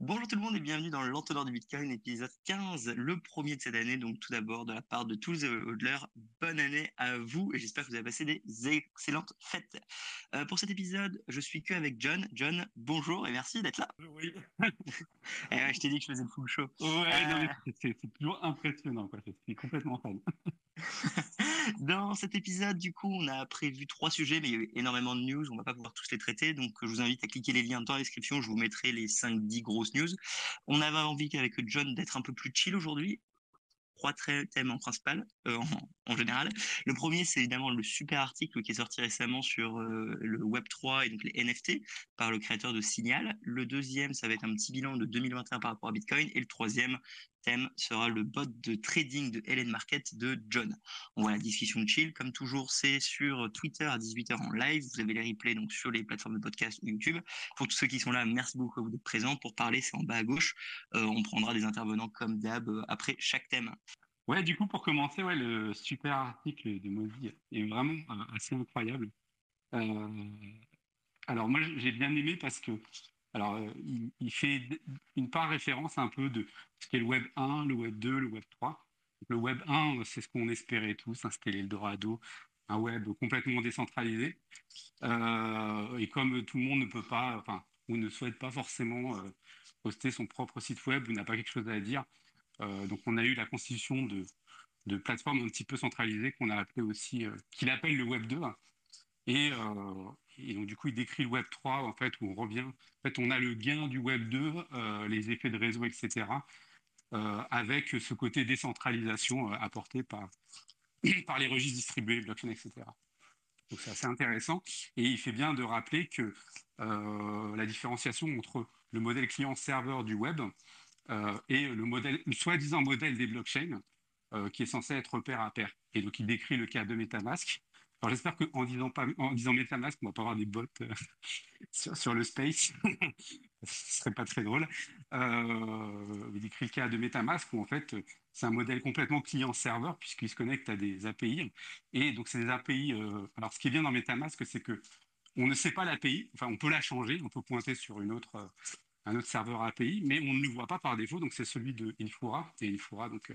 Bonjour tout le monde et bienvenue dans l'entonnoir du Bitcoin, épisode 15, le premier de cette année. Donc tout d'abord, de la part de tous les hodlers, bonne année à vous et j'espère que vous avez passé des excellentes fêtes. Euh, pour cet épisode, je suis que avec John. John, bonjour et merci d'être là. Oui. Eh je t'ai dit que je faisais le full show. Ouais, euh, c'est toujours impressionnant, quoi. je suis complètement fan. Dans cet épisode, du coup, on a prévu trois sujets, mais il y a eu énormément de news. On va pas pouvoir tous les traiter. Donc, je vous invite à cliquer les liens dans la description. Je vous mettrai les 5-10 grosses news. On avait envie avec John d'être un peu plus chill aujourd'hui trois thèmes en principal, euh, en, général. Le premier, c'est évidemment le super article qui est sorti récemment sur euh, le Web3 et donc les NFT par le créateur de Signal. Le deuxième, ça va être un petit bilan de 2021 par rapport à Bitcoin. Et le troisième, sera le bot de trading de Helen Market de John. On voit la discussion chill, comme toujours, c'est sur Twitter à 18h en live. Vous avez les replays donc sur les plateformes de podcast ou YouTube. Pour tous ceux qui sont là, merci beaucoup d'être présents. Pour parler, c'est en bas à gauche. Euh, on prendra des intervenants comme d'hab euh, après chaque thème. Ouais, du coup, pour commencer, ouais, le super article de Mozi est vraiment euh, assez incroyable. alors moi, j'ai bien aimé parce que alors, euh, il, fait une part référence un peu de ce qu'est le Web 1, le Web 2, le Web 3. Le Web 1, c'est ce qu'on espérait tous, hein, c'était l'Eldorado, un web complètement décentralisé. Euh, et comme tout le monde ne peut pas, enfin, ou ne souhaite pas forcément euh, poster son propre site web ou n'a pas quelque chose à dire, donc on a eu la constitution de, de plateformes un petit peu centralisées qu'on a appelé aussi, qu'il appelle le Web 2. Et, et donc, du coup, il décrit le Web 3, en fait, où on revient. En fait, on a le gain du Web 2, euh, les effets de réseau, etc., euh, avec ce côté décentralisation euh, apporté par, par les registres distribués, blockchain, etc. Donc, c'est assez intéressant. Et il fait bien de rappeler que la différenciation entre le modèle client-serveur du web et le modèle, soi-disant modèle des blockchains, qui est censé être pair à pair. Et donc, il décrit le cas de MetaMask, alors j'espère qu'en disant, MetaMask, on va pas avoir des bots euh, sur, le space. Ce serait pas très drôle. Euh, il décrit le cas de MetaMask où en fait c'est un modèle complètement client-serveur puisqu'il se connecte à des API. Et donc c'est des API. Euh, alors ce qui est bien dans MetaMask, c'est que on ne sait pas l'API. Enfin, on peut la changer. On peut pointer sur une autre. Euh, un autre serveur API, mais on ne le voit pas par défaut, donc c'est celui de Infura. Et Infura, donc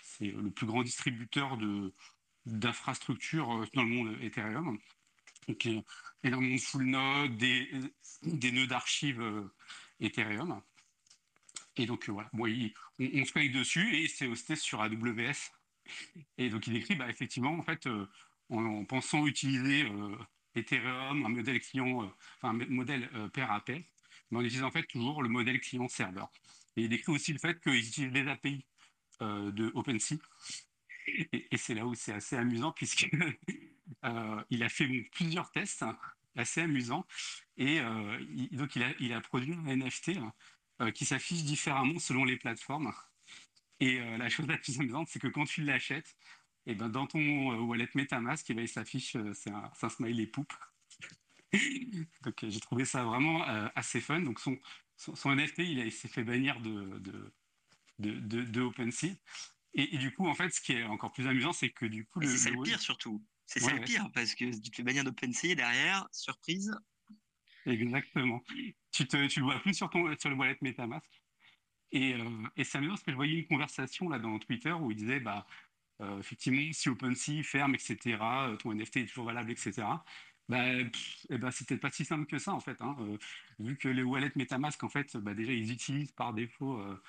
c'est le plus grand distributeur de, d'infrastructures euh, dans le monde Ethereum. Donc, énormément de full node, des, des nœuds d'archives euh, Ethereum. Et donc, euh, voilà, on, se connecte dessus et c'est hosté sur AWS. Et donc, il écrit, bah, effectivement, en fait, en, pensant utiliser Ethereum, un modèle client, enfin, un modèle pair à mais on utilise en fait toujours le modèle client-serveur. Et il décrit aussi le fait qu'ils utilisent les API de OpenSea et, c'est là où c'est assez amusant, puisqu'il euh, a fait plusieurs tests hein, assez amusants. Et euh, donc, il a, il a, produit un NFT hein, euh, qui s'affiche différemment selon les plateformes. Et la chose la plus amusante, c'est que quand tu l'achètes, et eh ben dans ton wallet MetaMask, et eh ben, il s'affiche, c'est un, un, smiley poupe. donc j'ai trouvé ça vraiment assez fun. Donc son, son, NFT, il, s'est fait bannir de, de OpenSea. Et, du coup, en fait, ce qui est encore plus amusant, c'est que du coup. C'est ça le pire surtout. C'est ça le pire, parce que tu te fais bannir d'OpenSea derrière, surprise. Exactement. Tu, te, tu le vois plus sur, ton, sur le wallet MetaMask. Et, euh, et c'est amusant parce que je voyais une conversation là dans Twitter où il disait bah, euh, effectivement, si OpenSea ferme, etc., euh, ton NFT est toujours valable, etc., bah, et eh ben, c'est peut-être pas si simple que ça en fait. Hein. vu que les wallets MetaMask, en fait, bah, déjà, ils utilisent par défaut euh,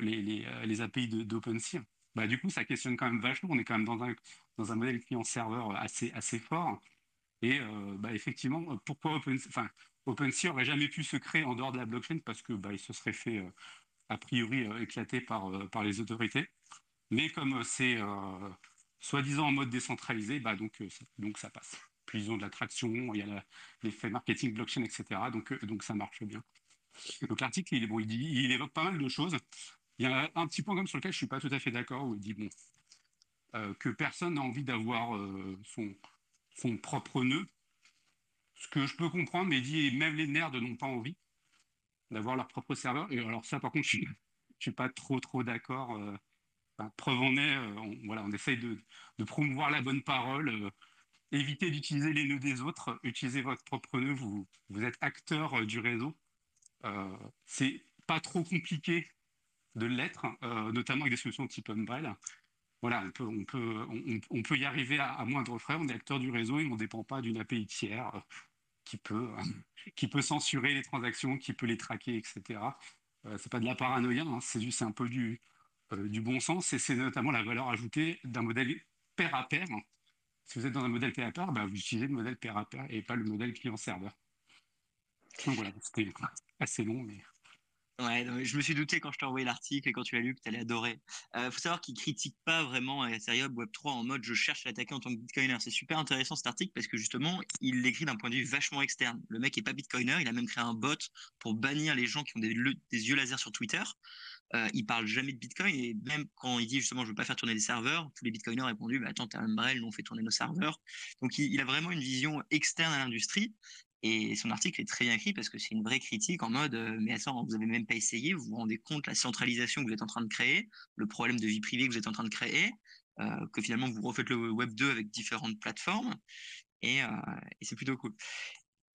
les, euh, les, API d'OpenSea. Bah, du coup, ça questionne quand même vachement. On est quand même dans un, dans un modèle client-serveur assez, assez fort. Et euh, bah, effectivement, pourquoi OpenSea enfin, OpenSea aurait jamais pu se créer en dehors de la blockchain parce que bah, se serait fait a priori éclaté par, par les autorités. Mais comme c'est soi-disant en mode décentralisé, bah, donc, donc ça passe. Puis ils ont de l'attraction, il y a l'effet marketing blockchain, etc. Donc, donc ça marche bien. Donc l'article, il, bon, il, évoque pas mal de choses. Il y a un petit point comme sur lequel je suis pas tout à fait d'accord, où il dit bon, euh, que personne n'a envie d'avoir euh, son, son propre nœud. Ce que je peux comprendre, mais il dit même les nerds n'ont pas envie d'avoir leur propre serveur. Et alors ça, par contre, je ne suis pas trop trop d'accord. Euh, preuve en est, on, voilà, on essaye de, de, promouvoir la bonne parole. évitez d'utiliser les nœuds des autres, utilisez votre propre nœud, vous, vous êtes acteur du réseau. Euh, c'est pas trop compliqué de l'être, notamment avec des solutions type Umbrella. Voilà, on peut, on peut, on, peut y arriver à, moindre frais. On est acteur du réseau et on ne dépend pas d'une API tiers qui peut, qui peut censurer les transactions, qui peut les traquer, etc. Euh, c'est pas de la paranoïa, hein, c'est juste un peu du, du bon sens et c'est notamment la valeur ajoutée d'un modèle pair à pair. Si vous êtes dans un modèle pair à pair, bah, vous utilisez le modèle pair à pair et pas le modèle client-serveur. Donc voilà, c'était assez long, mais. Ouais, je me suis douté quand je t'ai envoyé l'article et quand tu l'as lu que tu allais adorer. Euh, faut savoir qu'il critique pas vraiment Ethereum Web3 en mode je cherche à l'attaquer en tant que bitcoiner. C'est super intéressant cet article parce que justement, il l'écrit d'un point de vue vachement externe. Le mec est pas bitcoiner, il a même créé un bot pour bannir les gens qui ont des, yeux laser sur Twitter. Euh, il parle jamais de Bitcoin et même quand il dit justement je veux pas faire tourner des serveurs, tous les Bitcoiners ont répondu bah attends t'as Umbrel, nous on fait tourner nos serveurs. Donc il, a vraiment une vision externe à l'industrie et son article est très bien écrit parce que c'est une vraie critique en mode euh, mais attends vous avez même pas essayé, vous vous rendez compte la centralisation que vous êtes en train de créer, le problème de vie privée que vous êtes en train de créer, euh, que finalement vous refaites le Web 2 avec différentes plateformes et, euh, c'est plutôt cool.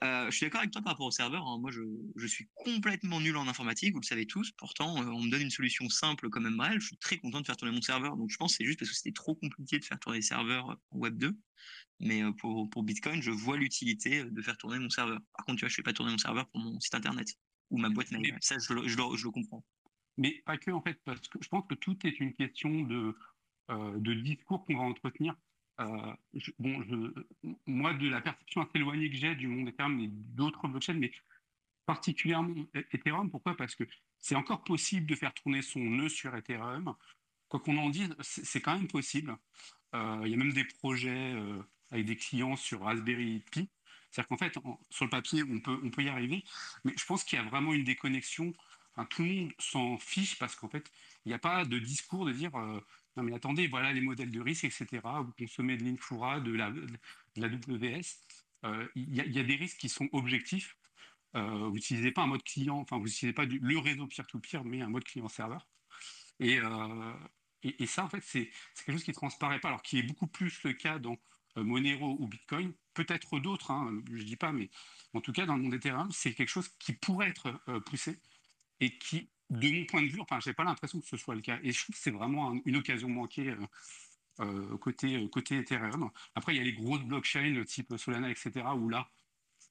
Euh, je suis d'accord avec toi par rapport au serveur. Hein. Moi, je, je, suis complètement nul en informatique, vous le savez tous. Pourtant, on me donne une solution simple comme MRL. Je suis très content de faire tourner mon serveur. Donc, je pense que c'est juste parce que c'était trop compliqué de faire tourner les serveurs en Web 2. Mais euh, pour, pour Bitcoin, je vois l'utilité de faire tourner mon serveur. Par contre, tu vois, je ne fais pas tourner mon serveur pour mon site internet ou ma boîte mail. Ça, je, je, je, le comprends. Mais pas que, en fait, parce que je pense que tout est une question de, de discours qu'on va entretenir. Euh, bon, moi, de la perception assez éloignée que j'ai du monde Ethereum et d'autres blockchains, mais particulièrement Ethereum, pourquoi? Parce que c'est encore possible de faire tourner son nœud sur Ethereum. Quoi qu'on en dise, c'est quand même possible. Euh, il y a même des projets euh, avec des clients sur Raspberry Pi. C'est-à-dire qu'en fait, sur le papier, on peut, on peut y arriver, mais je pense qu'il y a vraiment une déconnexion. Enfin, tout le monde s'en fiche parce qu'en fait, il n'y a pas de discours de dire non mais attendez, voilà les modèles de risque, etc. Vous consommez de l'Infura, de la, de la WS. Euh, il y, a des risques qui sont objectifs. Euh, vous n'utilisez pas un mode client, enfin vous n'utilisez pas le réseau peer-to-peer, mais un mode client-serveur. Euh, et, et, ça, en fait, c'est quelque chose qui ne transparaît pas, alors qui est beaucoup plus le cas dans Monero ou Bitcoin, peut-être d'autres, hein, je ne dis pas, mais en tout cas, dans le monde Ethereum, c'est quelque chose qui pourrait être poussé et qui de mon point de vue, enfin, j'ai pas l'impression que ce soit le cas. Et je trouve que c'est vraiment une occasion manquée euh, euh, côté, euh, côté Ethereum. Après, il y a les grosses blockchains type Solana, etc., où là,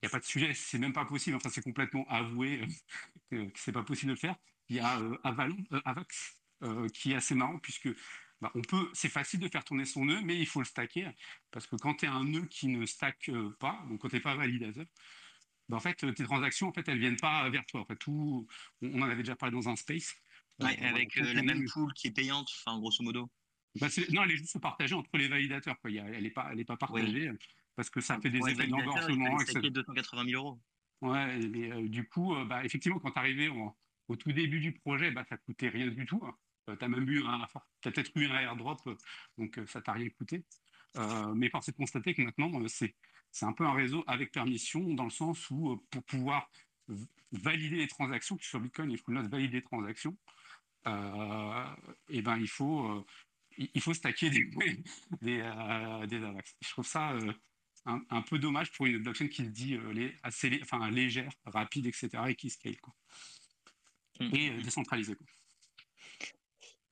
il n'y a pas de sujet, c'est même pas possible. Enfin, c'est complètement avoué que, que c'est pas possible de le faire. Il y a Avalon, Avax, qui est assez marrant puisque bah, on peut, c'est facile de faire tourner son nœud, mais il faut le stacker parce que quand tu as un nœud qui ne stack pas, donc quand tu n'es pas validateur, bah, en fait, tes transactions, en fait, elles viennent pas vers toi. En fait, tout, on en avait déjà parlé dans un space. Euh, avec euh, la même pool qui est payante, enfin, grosso modo. Bah, non, elle est juste partagée entre les validateurs. Quoi. elle n'est pas, pas partagée parce que ça fait des effets d'engorgement. C'est 280 000 euros. Ouais, euh, du coup, bah, effectivement, quand tu arrivais au tout début du projet, bah, ça coûtait rien du tout. Tu as même eu un, peut-être eu un airdrop, donc ça t'a rien coûté. mais force est de constater que maintenant, c'est un peu un réseau avec permission dans le sens où euh, pour pouvoir valider les transactions, sur Bitcoin, il faut valider les transactions, euh, et ben il faut euh, il faut stacker des des, AVAX. Je trouve ça un, peu dommage pour une blockchain qui se dit assez enfin légère, rapide, etc. et qui scale quoi. Mmh. et décentralisée. Quoi.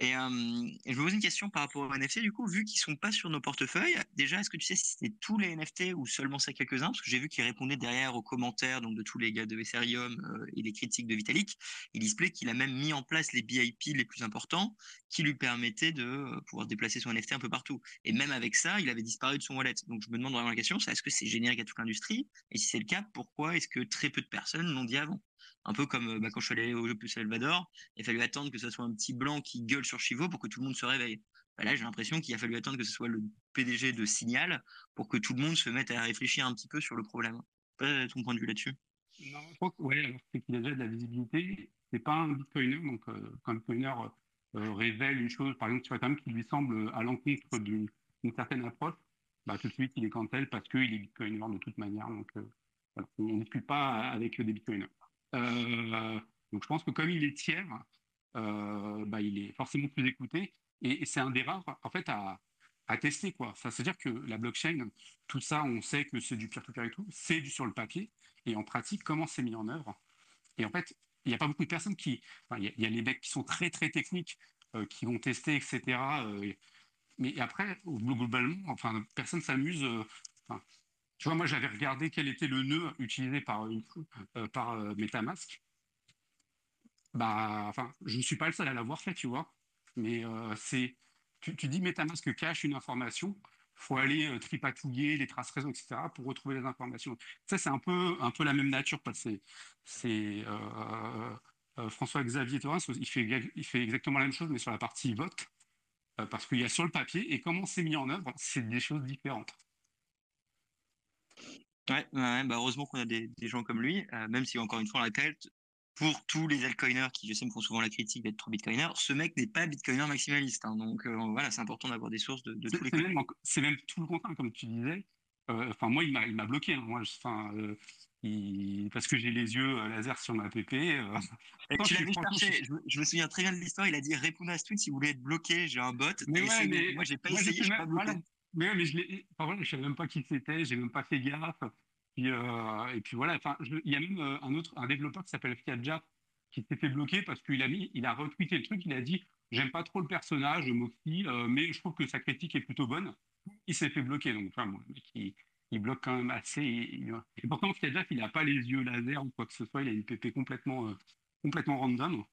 Et, je me pose une question par rapport aux NFT, du coup, vu qu'ils sont pas sur nos portefeuilles, déjà, est-ce que tu sais si c'était tous les NFT ou seulement c'est quelques-uns? Parce que j'ai vu qu'ils répondaient derrière aux commentaires donc de tous les gars de Ethereum et les critiques de Vitalik. Il explique qu'il a même mis en place les BIP les plus importants qui lui permettaient de pouvoir déplacer son NFT un peu partout. Et même avec ça, il avait disparu de son wallet. Donc je me demande vraiment la question, est-ce que c'est générique à toute l'industrie? Et si c'est le cas, pourquoi est-ce que très peu de personnes l'ont dit avant? Un peu comme euh, bah, quand je suis allé au jeu plus Salvador, il a fallu attendre que ce soit un petit blanc qui gueule sur Chivo pour que tout le monde se réveille. Bah, là, j'ai l'impression qu'il a fallu attendre que ce soit le PDG de Signal pour que tout le monde se mette à réfléchir un petit peu sur le problème. Pas ton point de vue là-dessus? Non, je crois que, ouais, c'est qu'il a déjà de la visibilité. C'est pas un bitcoiner, donc euh, quand un bitcoiner euh, révèle une chose, par exemple, sur Ethereum qui lui semble à l'encontre d'une certaine approche, bah, tout de suite, il est elle parce qu'il est bitcoiner de toute manière. Donc, on ne discute pas avec des bitcoiners. Euh, donc je pense que comme il est tiers, euh, bah, il est forcément plus écouté. Et, c'est un des rares, en fait, à, tester. Quoi. Ça veut dire que la blockchain, tout ça, on sait que c'est du peer-to-peer et tout, c'est du sur le papier. Et en pratique, comment c'est mis en œuvre? Et en fait, il n'y a pas beaucoup de personnes qui. Il y, a les mecs qui sont très, très techniques, qui vont tester, etc. mais après, globalement, enfin, personne s'amuse. Tu vois, moi, j'avais regardé quel était le nœud utilisé par, par MetaMask. Bah, enfin, je ne suis pas le seul à l'avoir fait, tu vois. Mais c'est. Tu, dis MetaMask cache une information faut aller euh, tripatouiller les traces réseau, etc., pour retrouver les informations. Ça, c'est un peu, un peu la même nature. C'est, euh, euh, François-Xavier Torres, il fait, il fait exactement la même chose, mais sur la partie vote, parce qu'il y a sur le papier, et comment c'est mis en œuvre, c'est des choses différentes. Ouais, bah heureusement qu'on a des, des, gens comme lui, même si encore une fois on répète, pour tous les altcoiners qui, je sais, me font souvent la critique d'être trop bitcoiner, ce mec n'est pas bitcoiner maximaliste. Hein. donc euh, voilà, c'est important d'avoir des sources de, tous les C'est même tout le contraire, comme tu disais. Euh, enfin, moi, il m'a, il bloqué. Hein. moi, enfin, euh, parce que j'ai les yeux laser sur ma PP. tu l'avais cherché. Je, me souviens très bien de l'histoire. Il a dit répondez à ce tweet si vous voulez être bloqué. J'ai un bot. Mais, ouais, moi, j'ai pas essayé. Je pas bloqué. Mais, mais je ne savais même pas qui c'était. J'ai même pas fait gaffe. Euh, et puis voilà, enfin, il y a même euh, un autre, un développeur qui s'appelle Fiatjap qui s'est fait bloquer parce qu'il a mis, il a retweeté le truc, il a dit j'aime pas trop le personnage, Moxie, euh, mais je trouve que sa critique est plutôt bonne. Il s'est fait bloquer, donc enfin, le mec, il, bloque quand même assez. Et, pourtant, Fiatjap, il n'a pas les yeux laser ou quoi que ce soit, il a une PP complètement, complètement random.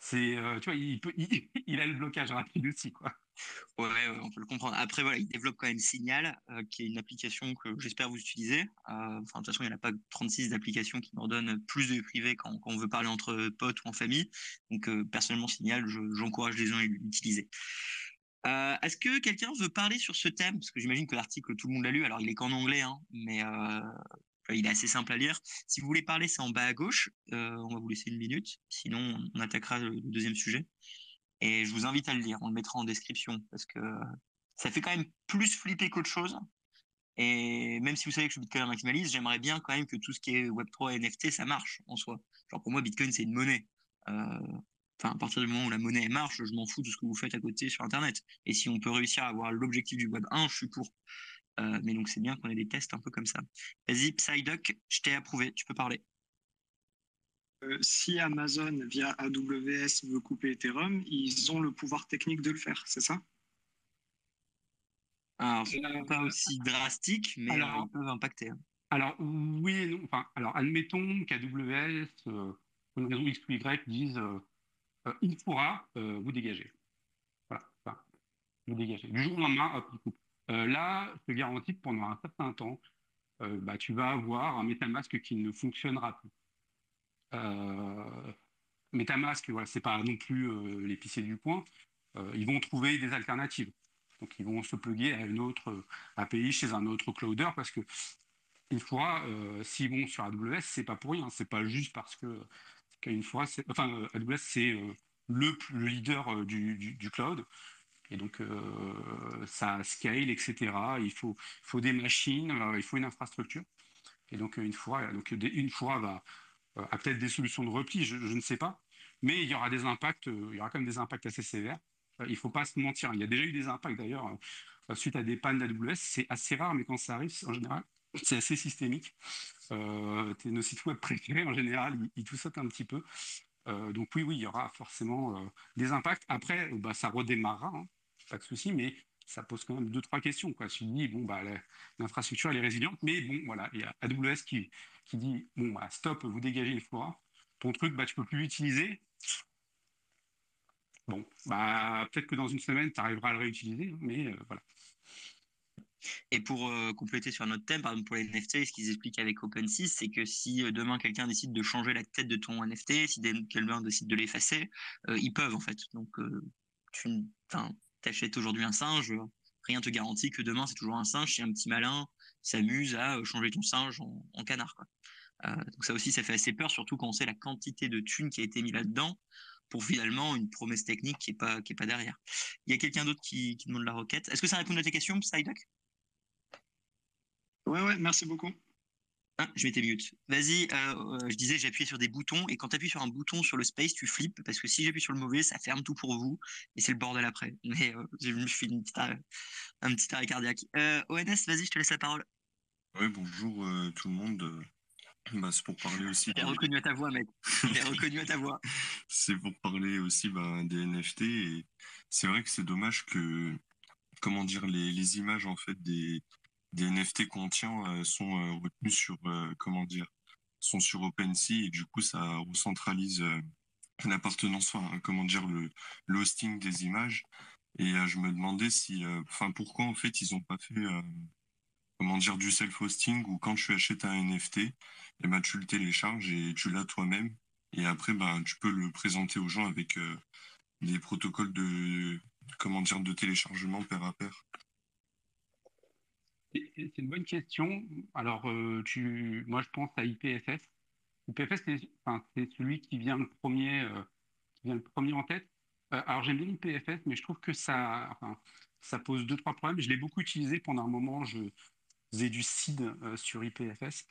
C'est, tu vois, il, peut, il, a le blocage rapide aussi, quoi. Ouais, on peut le comprendre. Après, voilà, il développe quand même Signal, euh, qui est une application que j'espère vous utilisez. Euh, enfin, de toute façon, il n'y en a pas 36 d'applications qui nous donnent plus de privé quand, quand, on veut parler entre potes ou en famille. Donc, euh, personnellement, Signal, j'encourage les gens à l'utiliser. Est-ce que quelqu'un veut parler sur ce thème? Parce que j'imagine que l'article, tout le monde l'a lu. Alors, il est qu'en anglais, hein, mais il est assez simple à lire. Si vous voulez parler, c'est en bas à gauche. on va vous laisser une minute. Sinon, on attaquera le deuxième sujet. Et je vous invite à le lire. On le mettra en description parce que ça fait quand même plus flipper qu'autre chose. Et même si vous savez que je suis Bitcoin maximaliste, j'aimerais bien quand même que tout ce qui est Web3 et NFT, ça marche en soi. Genre pour moi, Bitcoin, c'est une monnaie. Euh, enfin, à partir du moment où la monnaie marche, je m'en fous de ce que vous faites à côté sur Internet. Et si on peut réussir à avoir l'objectif du Web 1, je suis pour. Euh, mais donc c'est bien qu'on ait des tests un peu comme ça. Vas-y, Psyduck, je t'ai approuvé, tu peux parler. Euh, si Amazon via AWS veut couper Ethereum, ils ont le pouvoir technique de le faire, c'est ça? Alors, euh, pas aussi drastique, mais alors, ils peuvent impacter. Hein. Alors, oui et non. Enfin, alors, admettons qu'AWS, euh, pour une raison X ou Y, dise il pourra vous dégager. Voilà, vous dégager. Du jour au lendemain, hop, il coupe. là, je te garantis que pendant un certain temps, bah, tu vas avoir un MetaMask qui ne fonctionnera plus. Euh, MetaMask, voilà, c'est pas non plus euh, l'épicier du coin. Euh, ils vont trouver des alternatives. Donc, ils vont se plugger à une autre API chez un autre clouder parce que une fois, s'ils vont sur AWS, c'est pas pour rien. C'est pas juste parce que qu'une fois, enfin, AWS c'est le, le, leader du, du, cloud. Et donc, ça scale, etc. Il faut, faut des machines, il faut une infrastructure. Et donc, une fois, donc, une fois va, euh, a peut-être des solutions de repli, je, ne sais pas, mais il y aura des impacts, euh, il y aura quand même des impacts assez sévères. Euh, il ne faut pas se mentir. Il y a déjà eu des impacts d'ailleurs suite à des pannes d'AWS. C'est assez rare, mais quand ça arrive, en général, c'est assez systémique. nos sites web préférés, en général, ils, tout sautent un petit peu. donc oui, oui, il y aura forcément des impacts. Après, bah, ça redémarrera, hein, pas de souci, mais ça pose quand même deux, trois questions. Quoi. Tu dis, bon, bah, l'infrastructure, elle est résiliente, mais bon, voilà, il y a AWS qui, qui dit, bon, bah, stop, vous dégagez les fois, ton truc, bah, tu peux plus l'utiliser. Bon, bah, peut-être que dans une semaine, tu arriveras à le réutiliser, mais euh, voilà. Et pour euh, compléter sur notre thème, par exemple pour les NFT, ce qu'ils expliquent avec OpenSea, c'est que si euh, demain quelqu'un décide de changer la tête de ton NFT, si quelqu'un décide de l'effacer, ils peuvent en fait. Donc tu achètes aujourd'hui un singe, rien te garantit que demain c'est toujours un singe si un petit malin s'amuse à euh, changer ton singe en, canard. Euh, donc ça aussi, ça fait assez peur, surtout quand on sait la quantité de thunes qui a été mis là-dedans pour finalement une promesse technique qui n'est pas, qui pas derrière. Il y a quelqu'un d'autre qui, demande la requête. Est-ce que ça répond à tes questions, Psyduck? Ouais, ouais, merci beaucoup. Ah, je m'étais mute. Vas-y, euh, je disais, appuyé sur des boutons et quand tu appuies sur un bouton sur le space, tu flippes parce que si j'appuie sur le mauvais, ça ferme tout pour vous et c'est le bordel après. Mais je me suis fait un petit arrêt cardiaque. ONS, vas-y, je te laisse la parole. Oui, bonjour tout le monde. Bah, c'est pour parler aussi. J'ai reconnu à ta voix, mec. J'ai reconnu à ta voix. C'est pour parler aussi bah, des NFT. Et c'est vrai que c'est dommage que, comment dire, les, les images en fait des, des NFT qu'on tient euh, sont euh, retenues sur, euh, comment dire, sont sur OpenSea et du coup ça recentralise l'appartenance, enfin, comment dire, le, hosting des images. Et je me demandais si, enfin, pourquoi en fait ils ont pas fait comment dire, du self-hosting où quand tu achètes un NFT, eh ben, tu le télécharges et tu l'as toi-même. Et après, ben, tu peux le présenter aux gens avec des protocoles de, comment dire, de téléchargement pair à pair. C'est une bonne question. Alors, euh, moi, je pense à IPFS. IPFS, c'est celui qui vient, le premier, euh, qui vient le premier en tête. alors, j'aime bien IPFS, mais je trouve que ça, pose deux, trois problèmes. Je l'ai beaucoup utilisé pendant un moment. Je, faisais du euh, sur IPFS.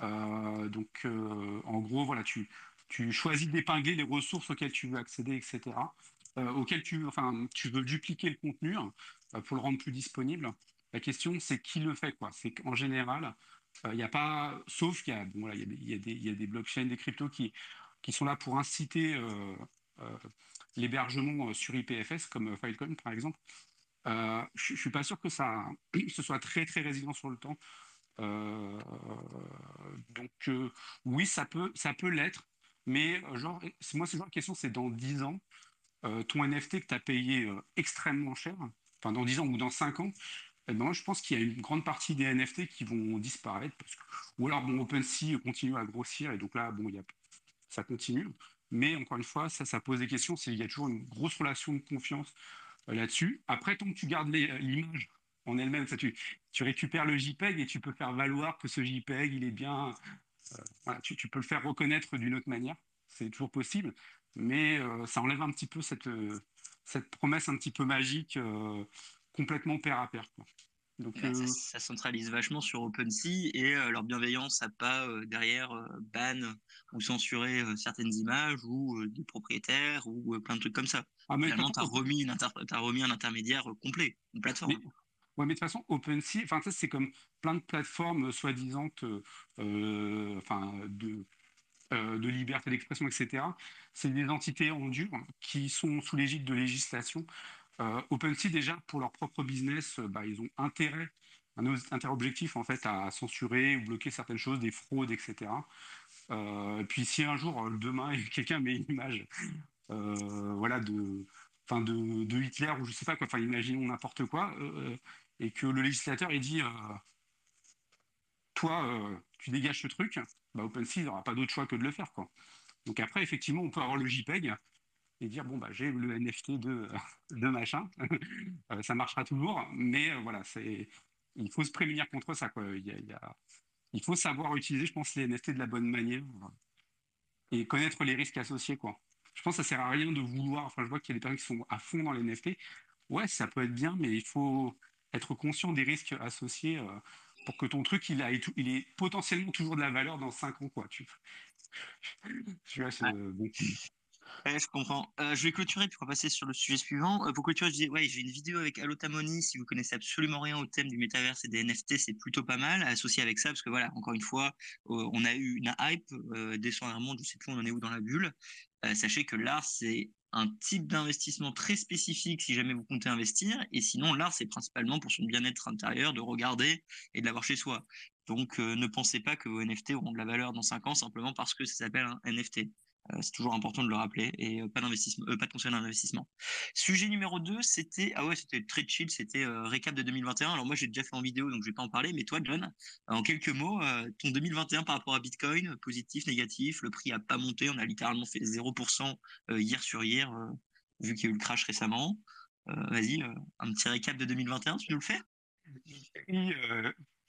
Euh, donc, euh, en gros, voilà, tu, tu choisis d'épingler les ressources auxquelles tu veux accéder, etc. auxquelles tu, enfin, tu veux dupliquer le contenu pour le rendre plus disponible. La question, c'est qui le fait, quoi. C'est qu'en général, il n'y a pas, sauf qu'il y a, il y, des, y blockchains, des cryptos qui, qui sont là pour inciter l'hébergement sur IPFS, comme Filecoin par exemple. Euh, je ne suis pas sûr que ça ce soit très très résilient sur le temps. Euh, donc euh, oui, ça peut, ça peut l'être, mais genre, moi, ce genre de question, c'est dans 10 ans, ton NFT que tu as payé extrêmement cher, enfin dans 10 ans ou dans 5 ans, eh ben, je pense qu'il y a une grande partie des NFT qui vont disparaître, ou alors bon, OpenSea continue à grossir, et donc là, bon, y a, ça continue. Mais encore une fois, ça, ça pose des questions. Il y a toujours une grosse relation de confiance là-dessus. Après, tant que tu gardes l'image en elle-même, tu, tu récupères le JPEG et tu peux faire valoir que ce JPEG, il est bien. Euh, tu, peux le faire reconnaître d'une autre manière. C'est toujours possible, mais euh, ça enlève un petit peu cette, cette promesse un petit peu magique, euh, complètement pair à pair. Donc, bah, ça, centralise vachement sur OpenSea et leur bienveillance n'a pas derrière ban ou censurer certaines images ou des propriétaires ou plein de trucs comme ça. Ah, Finalement, tu as, remis remis un intermédiaire euh, complet, une plateforme. Mais, ouais, mais de toute façon, OpenSea, enfin, ça, c'est comme plein de plateformes soi-disant euh, enfin, de, euh, de liberté d'expression, etc. C'est des entités en dur qui sont sous l'égide de législation. OpenSea, déjà, pour leur propre business, bah, ils ont intérêt, un intérêt objectif, en fait, à censurer ou bloquer certaines choses, des fraudes, etc. et puis si un jour, demain, quelqu'un met une image euh, voilà, de, enfin de, de, Hitler ou je sais pas quoi, enfin imaginons n'importe quoi, euh, et que le législateur il dit, euh, toi, tu dégages ce truc, bah, OpenSea n'aura pas d'autre choix que de le faire, quoi. Donc après, effectivement, on peut avoir le JPEG et dire bon bah j'ai le NFT de, de machin, ça marchera toujours, mais voilà, c'est il faut se prémunir contre ça quoi. Il, y a, il, faut savoir utiliser, je pense, les NFT de la bonne manière et connaître les risques associés quoi je pense que ça sert à rien de vouloir. Enfin, je vois qu'il y a des personnes qui sont à fond dans les NFT. Ouais, ça peut être bien, mais il faut être conscient des risques associés euh, pour que ton truc, il, a, il ait potentiellement toujours de la valeur dans 5 ans, quoi. Tu, tu vois, bon je comprends. Euh, je vais clôturer, puis on va passer sur le sujet suivant. Euh, pour clôturer, je dis, ouais, j'ai une vidéo avec Allotamoni. Si vous connaissez absolument rien au thème du métaverse et des NFT, c'est plutôt pas mal, associé avec ça, parce que voilà, encore une fois, euh, on a eu une hype, des un monde, je sais plus, on en est où dans la bulle. sachez que l'art, c'est un type d'investissement très spécifique si jamais vous comptez investir. Et sinon, l'art, c'est principalement pour son bien-être intérieur, de regarder et de l'avoir chez soi. Donc, ne pensez pas que vos NFT auront de la valeur dans 5 ans simplement parce que ça s'appelle un NFT. Euh, c'est toujours important de le rappeler et euh, pas d'investissement, euh, pas de conseil d'investissement. Sujet numéro 2, c'était ah ouais, c'était très chill, c'était récap de 2021. Alors moi j'ai déjà fait en vidéo donc je vais pas en parler, mais toi John, en quelques mots, ton 2021 par rapport à Bitcoin, positif, négatif, le prix a pas monté, on a littéralement fait 0% hier sur hier vu qu'il y a eu le crash récemment. Vas-y, un petit récap de 2021, tu nous le fais? Oui,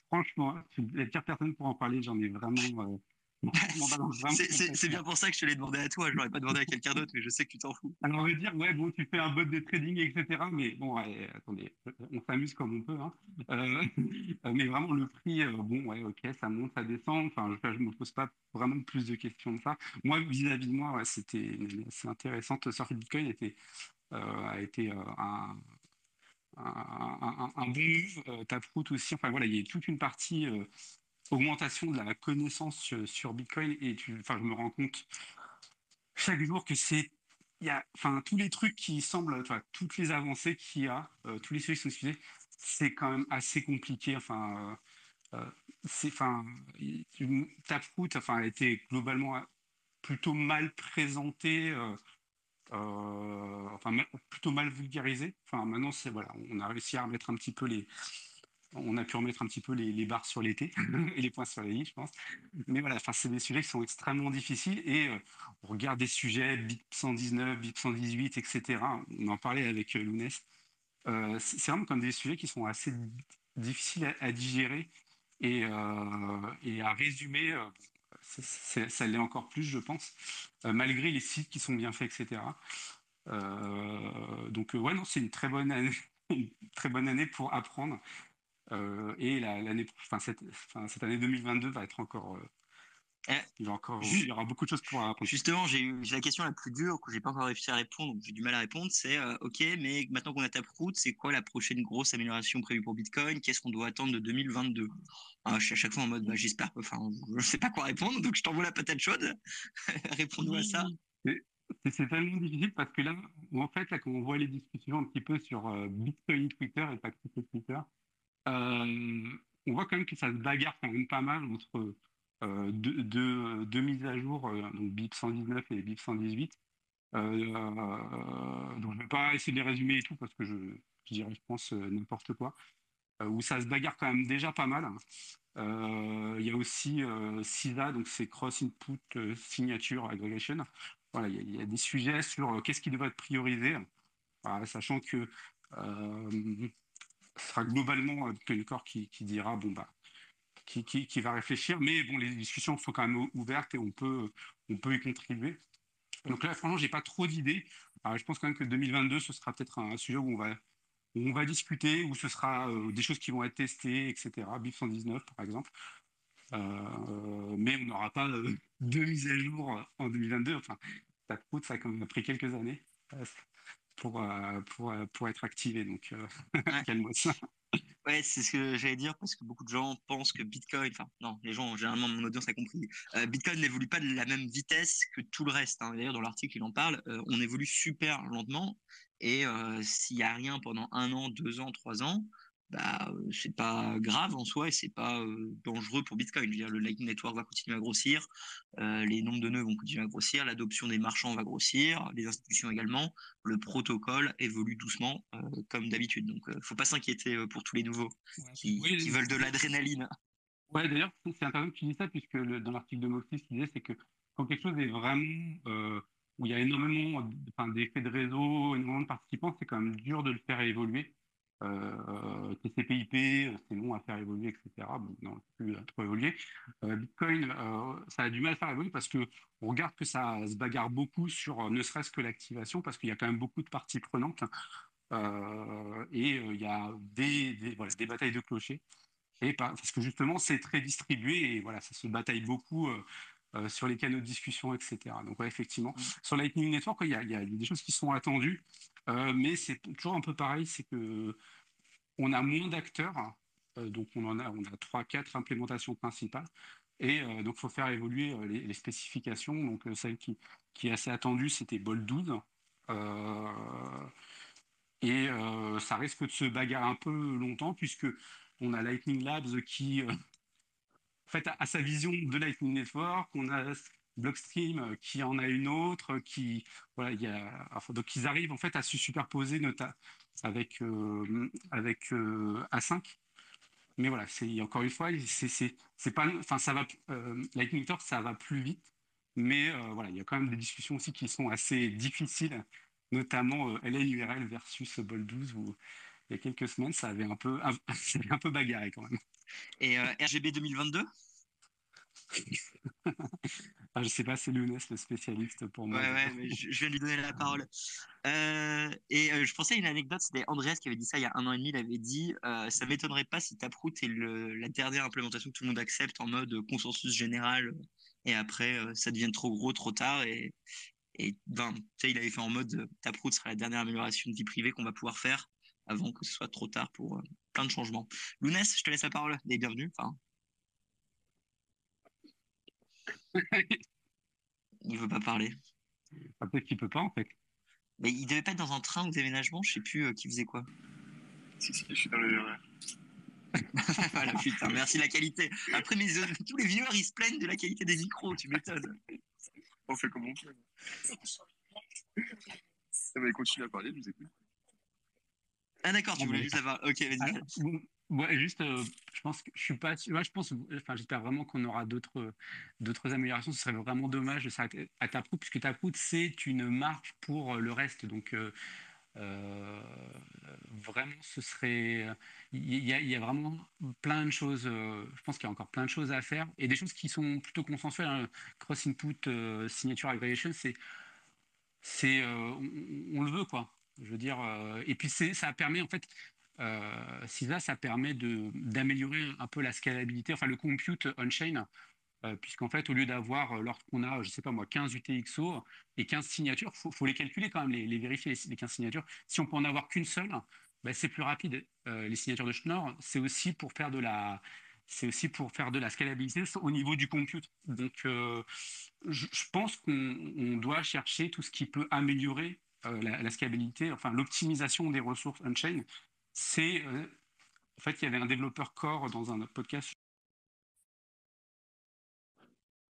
franchement, la pire personne pour en parler, j'en ai vraiment c'est bien pour ça que je te l'ai demandé à toi. Je l'aurais pas demandé à quelqu'un d'autre, mais je sais que tu t'en fous. Alors, on va dire, ouais, bon, tu fais un bot de trading, etc. Mais bon, attendez, on s'amuse comme on peut. Hein. Euh, mais vraiment, le prix, euh, bon, ouais, ok, ça monte, ça descend. Enfin, je, ne me pose pas vraiment plus de questions de ça. Moi, vis-à-vis de moi, ouais, c'était assez intéressant. Sortie de Bitcoin était, euh, a été un, un, un, bon move. Taproot aussi. Enfin, voilà, il y a toute une partie augmentation de la connaissance sur, Bitcoin et enfin, je me rends compte chaque jour que c'est il y a enfin tous les trucs qui semblent toutes les avancées qu'il y a tous les sujets qui sont c'est quand même assez compliqué enfin c'est enfin Taproot enfin a été globalement plutôt mal présenté euh, enfin plutôt mal vulgarisé. Enfin maintenant c'est voilà, on a réussi à remettre un petit peu les on a pu remettre un petit peu les, barres sur l'été et les points sur les lignes, je pense. Mais voilà, enfin, c'est des sujets qui sont extrêmement difficiles et euh, on regarde des sujets BIP 119, BIP 118, etc. On en parlait avec euh, Lounès. c'est vraiment comme des sujets qui sont assez difficiles à, digérer et, à résumer ça l'est encore plus, je pense, euh, malgré les sites qui sont bien faits, etc. Euh, donc, euh, ouais, non, c'est une très bonne année, une très bonne année pour apprendre. Et l'année, enfin, cette, cette, année 2022 va être encore eh, il, y encore, il y aura beaucoup de choses pour apprendre. Justement, j'ai la question la plus dure que j'ai pas encore réussi à répondre, donc j'ai du mal à répondre. C'est ok, mais maintenant qu'on a Taproot, c'est quoi la prochaine grosse amélioration prévue pour Bitcoin? Qu'est-ce qu'on doit attendre de 2022 ah, Je suis à chaque fois en mode, bah, j'espère, enfin, je sais pas quoi répondre, donc je t'envoie la patate chaude. Réponds-nous à ça. C'est tellement difficile parce que là, en fait, là, quand on voit les discussions un petit peu sur Bitcoin Twitter et pas Twitter, euh, on voit quand même que ça se bagarre quand même pas mal entre euh, deux, mises à jour, euh, donc BIP 119 et BIP 118. Euh, donc je ne vais pas essayer de les résumer et tout parce que je, dirais, je pense, n'importe quoi. où ça se bagarre quand même déjà pas mal. Il y a aussi CISA, donc c'est Cross Input Signature Aggregation. Voilà, il y, a des sujets sur qu'est-ce qui devrait être priorisé, sachant que sera globalement le corps qui, qui dira bon bah qui, va réfléchir. Mais bon, les discussions sont quand même ouvertes et on peut, on peut y contribuer. Donc là, franchement, j'ai pas trop d'idées. Je pense quand même que 2022, ce sera peut-être un sujet où on va, on va discuter, où ce sera euh, des choses qui vont être testées, etc. BIP 119, par exemple. Euh, mais on n'aura pas euh, deux mises à jour en 2022. Enfin, ça coûte, ça a quand même pris quelques années pour, pour, pour être activé. Donc, calme ça. Ouais, c'est ce que j'allais dire parce que beaucoup de gens pensent que Bitcoin, enfin non, les gens généralement mon audience a compris, euh, Bitcoin n'évolue pas de la même vitesse que tout le reste. Hein. D'ailleurs dans l'article il en parle, euh, on évolue super lentement et euh, s'il n'y a rien pendant un an, deux ans, trois ans, bah, c'est pas grave en soi et c'est pas dangereux pour Bitcoin. Je veux dire, le Lightning Network va continuer à grossir, les nombres de nœuds vont continuer à grossir, l'adoption des marchands va grossir, les institutions également, le protocole évolue doucement comme d'habitude. Donc, faut pas s'inquiéter pour tous les nouveaux qui, veulent de l'adrénaline. Ouais, d'ailleurs, c'est intéressant que tu dis ça puisque dans l'article de Moxie, ce qu'il disait, c'est que quand quelque chose est vraiment où il y a énormément d'effets de réseau, énormément de participants, c'est quand même dur de le faire évoluer. Euh, TCP/IP, c'est long à faire évoluer, etc. Bon, non, plus trop évoluer. Euh, Bitcoin, euh, ça a du mal à faire évoluer parce que on regarde que ça se bagarre beaucoup sur ne serait-ce que l'activation parce qu'il y a quand même beaucoup de parties prenantes et il y a des, des batailles de clochers. Et parce que justement, c'est très distribué et voilà, ça se bataille beaucoup sur les canaux de discussion, etc. Donc, effectivement, mmh. sur Lightning Network, il y, a, il y, a, des choses qui sont attendues. Euh, mais c'est toujours un peu pareil, c'est que on a moins d'acteurs, euh, donc on en a, on a trois, quatre implémentations principales, et euh, donc il faut faire évoluer les, spécifications. Donc celle qui, qui est assez attendue, c'était Bol 12. et ça risque de se bagarrer un peu longtemps puisque on a Lightning Labs qui en fait, a sa vision de Lightning Network, on a Blockstream euh, qui en a une autre, qui voilà, il y a, donc ils arrivent en fait à se superposer nota, avec euh, avec euh, A5. Mais voilà, c'est encore une fois, c'est c'est pas, enfin ça va, Lightning Talk ça va plus vite, mais voilà, il y a quand même des discussions aussi qui sont assez difficiles, notamment LNURL versus Bol 12 où il y a quelques semaines ça avait un peu, ça avait un peu bagarré quand même. Et RGB 2022 ah, je sais pas, c'est Lounès le spécialiste pour moi. Ouais, ouais, mais je, viens de lui donner la parole. Euh, et euh, je pensais à une anecdote, c'était Andreas qui avait dit ça il y a un an et demi, il avait dit euh, Ça m'étonnerait pas si Taproot est le, la dernière implémentation que tout le monde accepte en mode consensus général, et après ça devient trop gros, trop tard. Et, et ben, il avait fait en mode Taproot sera la dernière amélioration de vie privée qu'on va pouvoir faire avant que ce soit trop tard pour plein de changements. Lounès, je te laisse la parole, et bienvenue. Enfin, Il veut pas parler. Ah, Peut-être qu'il peut pas, en fait. Mais il devait pas être dans un train ou déménagement, je sais plus euh, qui faisait quoi. Si, si, je suis dans le RER. voilà, putain, merci la qualité. Après, mes, tous les viewers, ils se plaignent de la qualité des micros, tu m'étonnes. On fait comme on peut. Ah, mais continue à parler, je vous écoute. Ah d'accord, tu Ah, voulais juste savoir. Ok, vas-y. Ouais, juste, euh, je pense que je suis pas. ouais, je pense, enfin, j'espère vraiment qu'on aura d'autres, d'autres améliorations. Ce serait vraiment dommage de s'arrêter à Taproot, puisque Taproot c'est une marque pour euh, le reste. Donc, euh, euh, vraiment, ce serait. Il y, a, il y a vraiment plein de choses. euh, je pense qu'il y a encore plein de choses à faire et des choses qui sont plutôt consensuelles. hein. Cross input, euh, signature aggregation, c'est, c'est, euh, on, on le veut quoi. Je veux dire, euh, et puis ça permet en fait euh, ça permet d'améliorer un peu la scalabilité, enfin le compute on-chain, euh, puisqu'en fait, au lieu d'avoir, lorsqu'on a, je sais pas moi, 15 UTXO et 15 signatures, il faut, les calculer quand même, les, vérifier, les, les 15 signatures. Si on peut en avoir qu'une seule, ben, c'est plus rapide. Les signatures de Schnorr, c'est aussi pour faire de la... C'est aussi pour faire de la scalabilité au niveau du compute. Donc, je, pense qu'on on doit chercher tout ce qui peut améliorer la, la scalabilité, enfin l'optimisation des ressources on-chain c'est euh, en fait il y avait un développeur core dans un podcast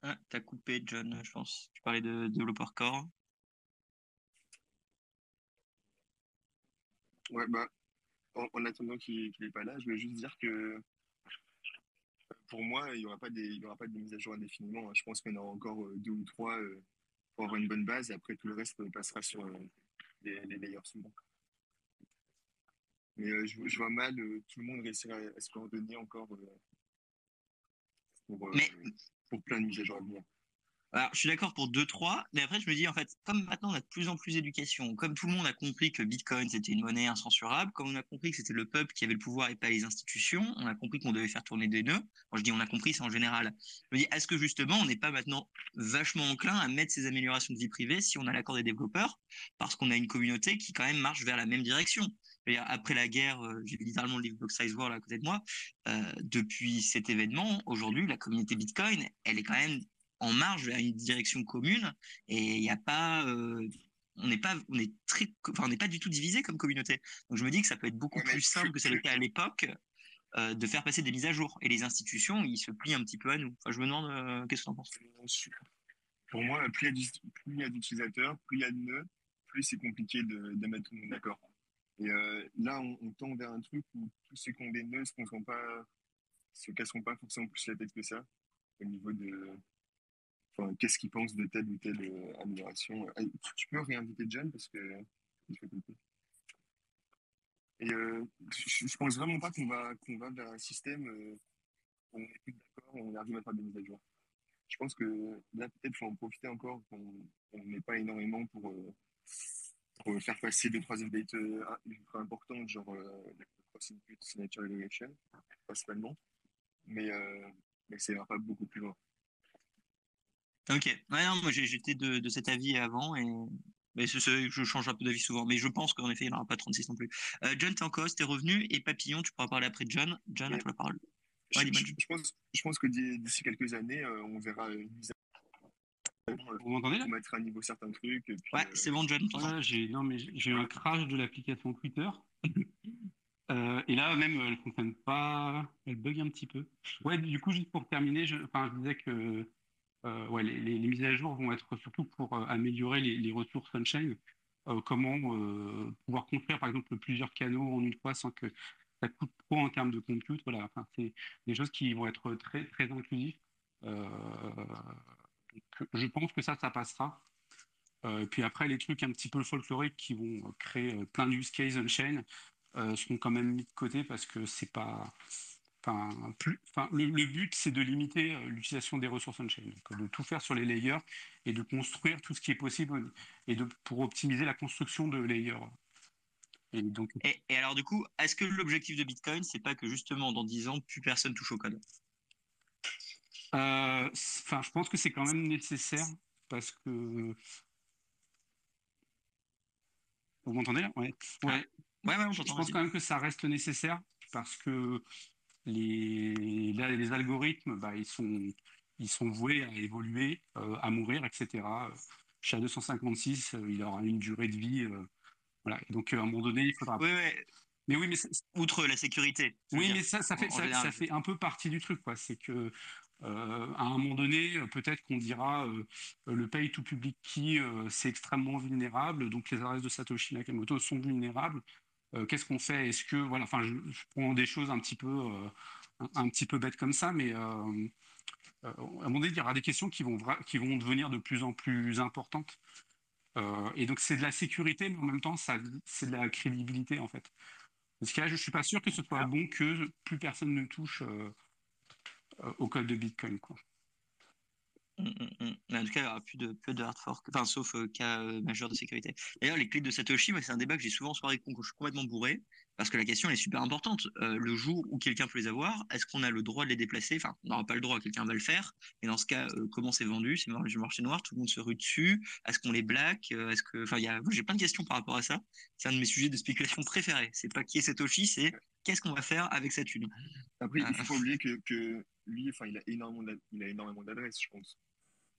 Ah, t'as coupé, John, je pense. Tu parlais de développeur core. Ouais, bah, en, en attendant qu'il n'est pas là, je voulais juste dire que euh, pour moi, il n'y aura, pas des- il y aura pas de mise à jour indéfiniment. hein. Je pense qu'on aura encore euh, deux ou trois euh, pour avoir une bonne base et après tout le reste passera sur euh, les, les layers suivants. Mais euh, je, je vois mal euh, tout le monde réussir à, à se coordonner encore pour, Mais- pour plein de mises à jour à venir. Je suis d'accord pour 2-3, mais après, je me dis, en fait, comme maintenant on a de plus en plus d'éducation, comme tout le monde a compris que Bitcoin c'était une monnaie incensurable, comme on a compris que c'était le peuple qui avait le pouvoir et pas les institutions, on a compris qu'on devait faire tourner des nœuds. Quand je dis on a compris, c'est en général. Je me dis, est-ce que justement on n'est pas maintenant vachement enclin à mettre ces améliorations de vie privée si on a l'accord des développeurs, parce qu'on a une communauté qui quand même marche vers la même direction Après la guerre, euh, j'ai littéralement le livre Block Size World à côté de moi. euh, depuis cet événement, aujourd'hui, la communauté Bitcoin, elle est quand même en marge vers une direction commune et il n'y a pas euh, on n'est pas on est très enfin on n'est pas du tout divisé comme communauté. Donc je me dis que ça peut être beaucoup Ouais, plus simple que ça l'était à l'époque euh, de faire passer des mises à jour. Et les institutions ils se plient un petit peu à nous. Enfin je me demande euh, qu'est-ce que tu en penses Pour moi, plus il y a d'utilisateurs, plus il y a de nœuds, plus c'est compliqué de, de mettre tout le monde d'accord. Et là, on, on tend vers un truc où tous ceux qui ont des nœuds se casseront pas, se casseront pas forcément plus la tête que ça, au niveau de, qu'est-ce qu'ils pensent de telle ou telle euh, amélioration. Ah, tu- peux réinviter John parce que couper. Et euh, je, pense vraiment pas qu'on va, qu'on va vers un système euh, où on est tous d'accord, on arrive à faire des mises à jour. Je pense que là, peut-être, faut en profiter encore qu'on on n'est pas énormément pour, euh, faire passer deux, trois updates euh, ultra importantes, genre euh, la cross input, signature evaluation, principalement. Mais, euh, mais ça ira pas beaucoup plus loin. Ok. Ouais, non, moi j'étais de, de cet avis avant et mais je change un peu d'avis souvent mais je pense qu'en effet il n'y en aura pas 36 non plus. Euh, John t'es en cause t'es revenu et Papillon tu pourras parler après John. John à Ouais. toi la parole. Je, Ouais, dis-moi, je- je pense, je pense que d'i- d'ici quelques années, euh, on verra une mise à vous m'entendez là? mettre à niveau certains trucs. Et puis, ouais euh, c'est bon John on. Voilà, non mais j'ai j'ai eu un crash de l'application Twitter. Euh, et là même elle fonctionne pas elle bug un petit peu. Ouais du coup juste pour terminer je, enfin, je disais que euh, ouais, les, mises à jour vont être surtout pour euh, améliorer les, ressources on-chain Euh, comment euh, pouvoir construire par exemple plusieurs canaux en une fois sans que ça coûte trop en termes de compute voilà c'est des choses qui vont être très très inclusives Euh, je pense que ça ça passera euh, puis après, les trucs un petit peu folkloriques qui vont créer euh, plein de use cases on-chain euh, seront quand même mis de côté parce que c'est pas. Enfin, plus, enfin, le, le but, c'est de limiter euh, l'utilisation des ressources on-chain, donc de tout faire sur les layers et de construire tout ce qui est possible et de, pour optimiser la construction de layers. Et donc, Et, et alors du coup, est-ce que l'objectif de Bitcoin, c'est pas que justement dans 10 ans, plus personne touche au code? Euh, enfin, je pense que c'est quand même nécessaire parce que. Vous m'entendez là? Ouais. Ouais. Ouais, ouais, on Je pense quand même que ça reste nécessaire parce que les, là, les algorithmes, bah, ils sont, ils sont voués à évoluer, à mourir, etc. Chez 256, il aura une durée de vie. voilà. donc, à un moment donné, il faudra. Oui, oui. Mais oui, mais outre la sécurité. Oui, mais ça, ça fait, ça, ça, fait un peu partie du truc, quoi. C'est que euh, à un moment donné, euh, peut-être qu'on dira euh, le pay to public key, c'est extrêmement vulnérable, donc les adresses de Satoshi Nakamoto sont vulnérables. Qu'est-ce qu'on fait? Est-ce que voilà, enfin, je, prends des choses un petit peu, un, petit peu bêtes comme ça, mais à un moment donné, il y aura des questions qui vont, qui vont devenir de plus en plus importantes. et donc, c'est de la sécurité, mais en même temps, c'est de la crédibilité, en fait. Parce que là, je ne suis pas sûr que ce soit bon que plus personne ne touche euh, au code de Bitcoin. Quoi. Mmh, mmh, mmh. En tout cas, il n'y aura plus de, peu de hard fork, enfin, sauf euh, cas euh, majeur de sécurité. D'ailleurs, les clés de Satoshi, c'est un débat que j'ai souvent en soirée quand je suis complètement bourré, parce que la question est super importante. le jour où quelqu'un peut les avoir, est-ce qu'on a le droit de les déplacer? Enfin, on n'aura pas le droit, quelqu'un va le faire. Et dans ce cas, comment c'est vendu? C'est du marché noir, tout le monde se rue dessus. Est-ce qu'on les black? Est-ce que, enfin, y a... j'ai plein de questions par rapport à ça. C'est un de mes sujets de spéculation préférés. C'est pas qui est Satoshi, c'est qu'est-ce qu'on va faire avec cette thune? Après, il faut pas oublier que, que lui, enfin, il a énormément d'adresses, je pense.